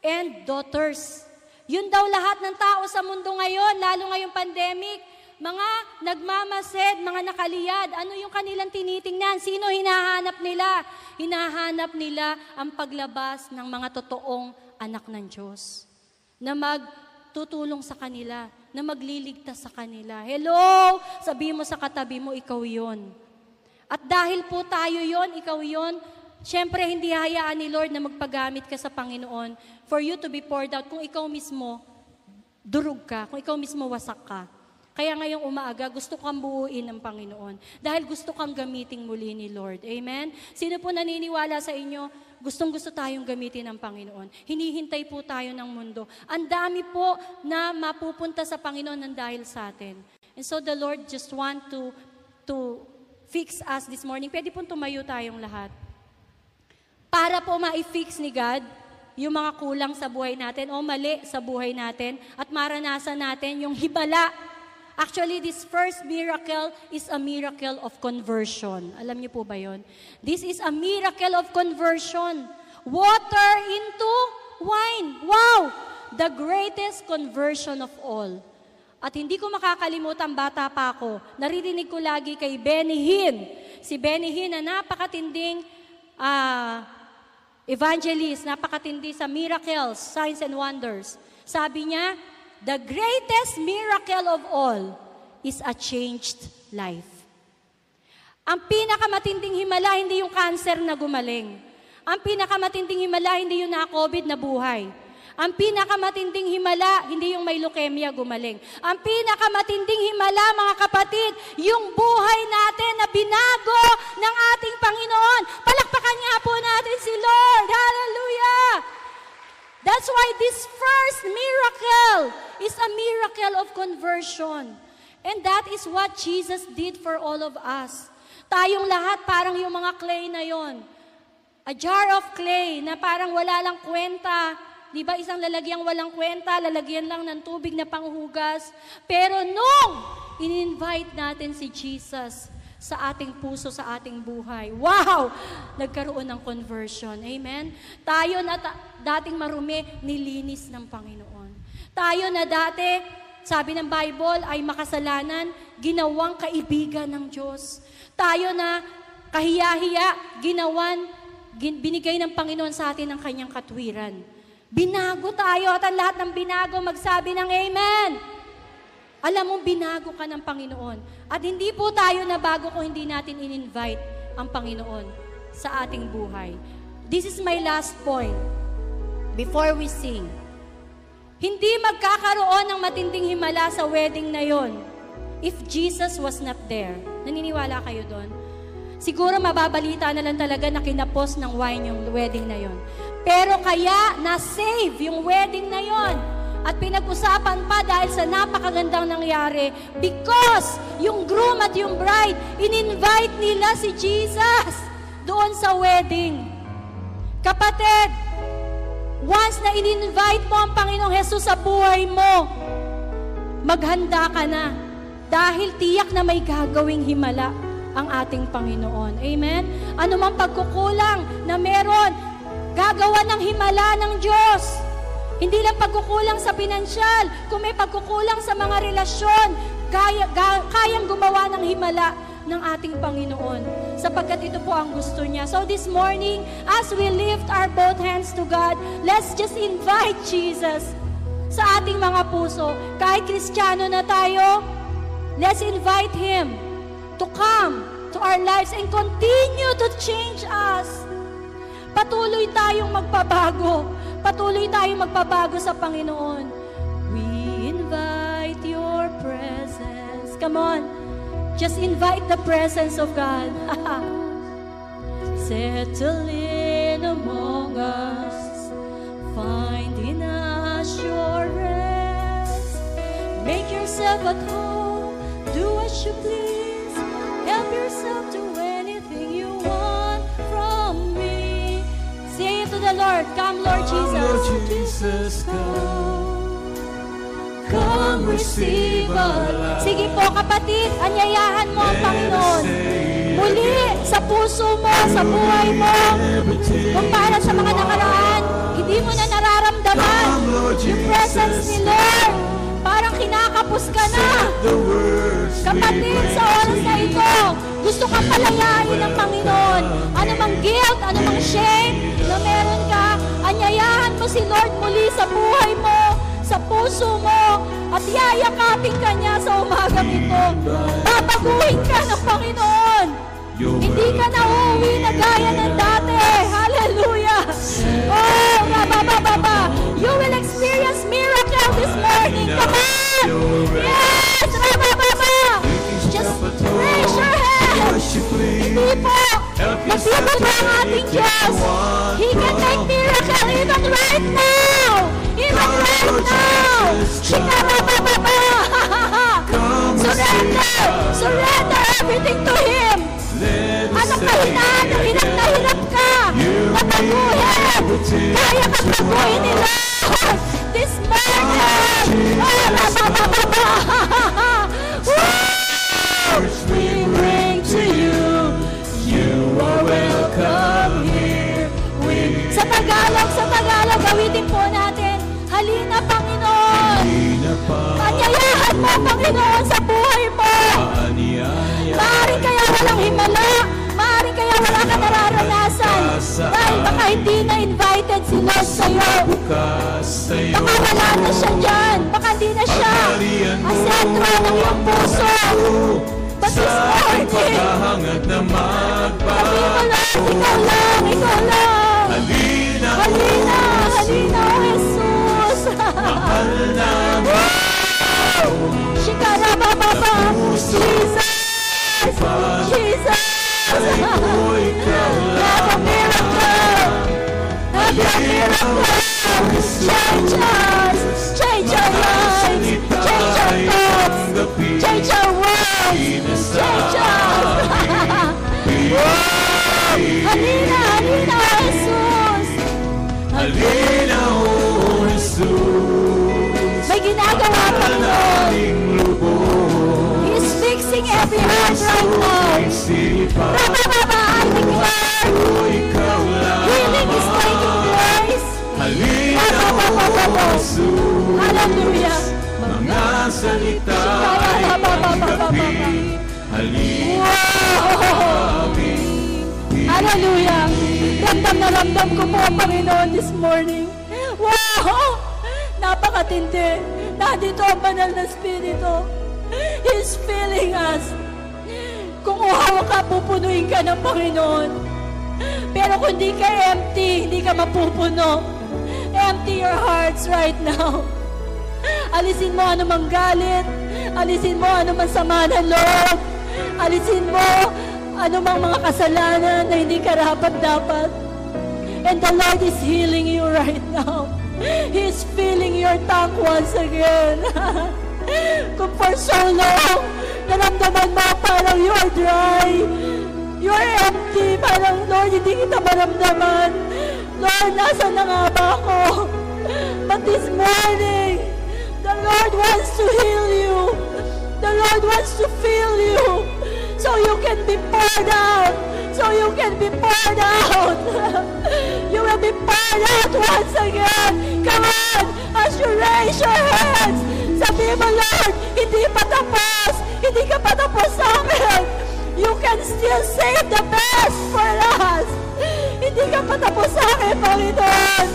and daughters. Yun daw lahat ng tao sa mundo ngayon, lalo ngayong pandemic, mga nagmamasid, mga nakaliyad, ano yung kanilang tinitingnan? Sino hinahanap nila? Hinahanap nila ang paglabas ng mga totoong anak ng Diyos, na magtutulong sa kanila, na magliligtas sa kanila. Hello! Sabi mo sa katabi mo, ikaw yon. At dahil po tayo yon, ikaw yon, syempre hindi hayaan ni Lord na magpagamit ka sa Panginoon for you to be poured out kung ikaw mismo durug ka, kung ikaw mismo wasak ka. Kaya ngayong umaaga, gusto kang buuin ng Panginoon. Dahil gusto kang gamiting muli ni Lord. Amen? Sino po naniniwala sa inyo, gustong gusto tayong gamitin ng Panginoon. Hinihintay po tayo ng mundo. Ang dami po na mapupunta sa Panginoon ng dahil sa atin. And so the Lord just want to, to fix us this morning. Pwede pong tumayo tayong lahat. Para po ma-fix ni God yung mga kulang sa buhay natin o mali sa buhay natin at maranasan natin yung hibala Actually, this first miracle is a miracle of conversion. Alam niyo po ba yon? This is a miracle of conversion. Water into wine. Wow! The greatest conversion of all. At hindi ko makakalimutan, bata pa ako, naririnig ko lagi kay Benny Hinn. Si Benny Hinn na napakatinding uh, evangelist, napakatindi sa miracles, signs and wonders. Sabi niya, The greatest miracle of all is a changed life. Ang pinakamatinding himala, hindi yung cancer na gumaling. Ang pinakamatinding himala, hindi yung na-COVID na buhay. Ang pinakamatinding himala, hindi yung may leukemia gumaling. Ang pinakamatinding himala, mga kapatid, yung buhay natin na binago ng ating Panginoon. Palakpakan nga po natin si Lord. Hallelujah! That's why this first miracle is a miracle of conversion. And that is what Jesus did for all of us. Tayong lahat parang yung mga clay na yon. A jar of clay na parang wala lang kwenta. Di ba isang lalagyang walang kwenta, lalagyan lang ng tubig na panghugas. Pero nung in-invite natin si Jesus, sa ating puso, sa ating buhay. Wow! Nagkaroon ng conversion. Amen? Tayo na ta- dating marumi, nilinis ng Panginoon. Tayo na dati, sabi ng Bible, ay makasalanan, ginawang kaibigan ng Diyos. Tayo na kahiya-hiya, ginawan, gin, binigay ng Panginoon sa atin ang kanyang katwiran. Binago tayo at ang lahat ng binago magsabi ng Amen. Alam mo, binago ka ng Panginoon. At hindi po tayo na bago kung hindi natin in-invite ang Panginoon sa ating buhay. This is my last point before we sing. Hindi magkakaroon ng matinding himala sa wedding na yon if Jesus was not there. Naniniwala kayo doon? Siguro mababalita na lang talaga na kinapos ng wine yung wedding na yon. Pero kaya na-save yung wedding na yon at pinag-usapan pa dahil sa napakagandang nangyari because yung groom at yung bride, in-invite nila si Jesus doon sa wedding. Kapatid, once na in-invite mo ang Panginoong Hesus sa buhay mo, maghanda ka na dahil tiyak na may gagawing himala ang ating Panginoon. Amen? Ano mang pagkukulang na meron, gagawa ng himala ng Diyos. Hindi lang pagkukulang sa pinansyal, kung may pagkukulang sa mga relasyon, kaya, ga, kayang gumawa ng himala ng ating Panginoon. Sapagkat ito po ang gusto niya. So this morning, as we lift our both hands to God, let's just invite Jesus sa ating mga puso. Kahit kristyano na tayo, let's invite Him to come to our lives and continue to change us. Patuloy tayong magpabago. Patuloy tayong magpabago sa Panginoon. We invite your presence. Come on. Just invite the presence of God. Settle in among us. Find in us your rest. Make yourself at home. Do as you please. Help yourself to Lord. Come, Lord Jesus. Lord Jesus, come receive our life. Sige po kapatid, anyayahan mo ang Panginoon. Muli sa puso mo, sa buhay mo, kung para sa mga nakaraan, hindi mo na nararamdaman yung presence ni Lord. Parang kinakapos ka na. Kapatid, sa oras na ito, gusto kang palayain ng Panginoon. Ano mang guilt, ano mang shame na meron ka, anyayahan mo si Lord muli sa buhay mo, sa puso mo, at yayakapin ka niya sa umagang ito. Babaguhin ka ng Panginoon. Hindi ka na uuwi na gaya ng dati. Hallelujah. Oh, rabababa. You will experience miracle this morning. Come on. Yes, rabababa. Just raise your hands. Hindi po. Magbibaba ang ating Diyos. He can make miracle even right now. Even right now. Shikarabababa. Surrender. Surrender everything to Him. Anong kahinaan na hirap na hirap ka? Napaguhin! Kaya ka paguhin ni Lord! This morning! Oh, rabababa! Tagalog, sa Tagalog, gawitin po natin. Halina, Panginoon! Panyayahan mo, Panginoon, sa buhay mo! Maaaring kaya walang himala. Maaaring kaya wala ka nararanasan. Dahil baka hindi na invited si Lord sa'yo. Baka wala na siya dyan. Baka hindi na siya ang sentro ng iyong puso. But this morning, Paghahangad na sabi mo magbago lang, ikaw lang, ikaw lang. Halina Halina, O Jesus. Mahal na Shikarabababa. Jesus. Jesus. Have a miracle. Have a miracle. Change us. Change our lives. Change our thoughts. Change our words. Change us. Jesus. Halina o Jesus May ginagawa Panginoon. He's fixing every heart right now. Declare. ko ikaw lang Healing is taking place. Halina o. Jesus Hallelujah. Mga salita ay tanggapin Halina Wow! Hallelujah! Ramdam na ramdam ko po ang Panginoon this morning. Wow! Napakatindi. Nandito ang banal na Espiritu. He's filling us. Kung hawakan ka, pupunuin ka ng Panginoon. Pero kung di ka empty, hindi ka mapupuno. Empty your hearts right now. Alisin mo anumang galit. Alisin mo anumang sama ng loob. Alisin mo anumang mga kasalanan na hindi karapat dapat. And the Lord is healing you right now. He is filling your tank once again. Kung for so long, naramdaman mo parang you are dry. You are empty. Parang, Lord, hindi kita maramdaman. Lord, nasa na nga ba ako? But this morning, the Lord wants to heal you. The Lord wants to fill you so you can be poured out. So you can be poured out. you will be poured out once again. Come on, as you raise your hands. Sabi mo, Lord, hindi pa tapos. Hindi ka pa tapos sa akin. You can still save the best for us. Hindi ka pa tapos sa akin, Panginoon.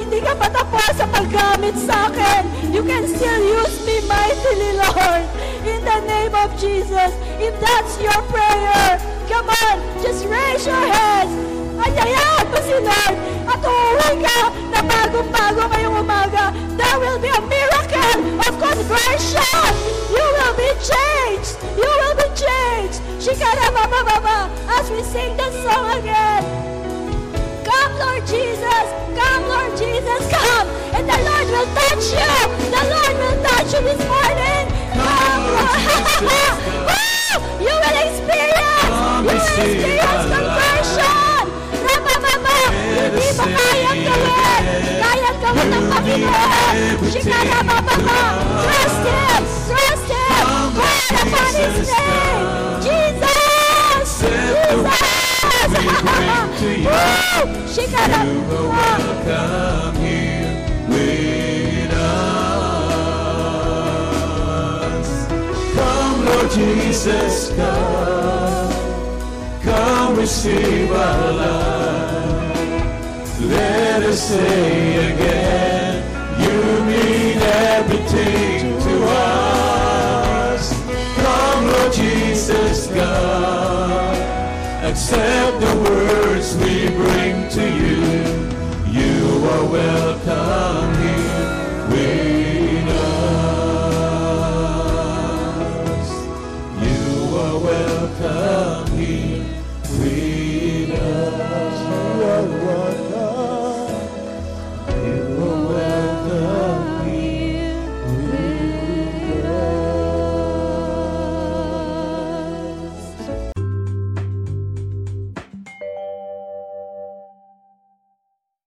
Hindi ka pa tapos sa paggamit sa akin. You can still use me mightily, Lord. In the name of Jesus. If that's your prayer, come on, just raise your hands. Ayayahan mo si Lord at uuwi ka na bagong-bago ngayong umaga. There will be a miracle of conversion. You will be changed. You will be changed. Shikara baba baba as we sing the song again. Come, Lord Jesus. Come, Lord Jesus. Come. And the Lord will touch you. The Lord will touch you this morning. Come, Lord. Woo! you will experience. You will experience conversion. Rama mama. Hindi mo kayang gawin. Kayang gawin ng Panginoon. Shikara baba baba. Trust Him. Trust Him. Call upon His name. Jesus. Jesus. Woo! Shikara. Jesus, come. Come receive our love. Let us say again, you mean everything to us. Come, Lord Jesus, come. Accept the words we bring to you. You are welcome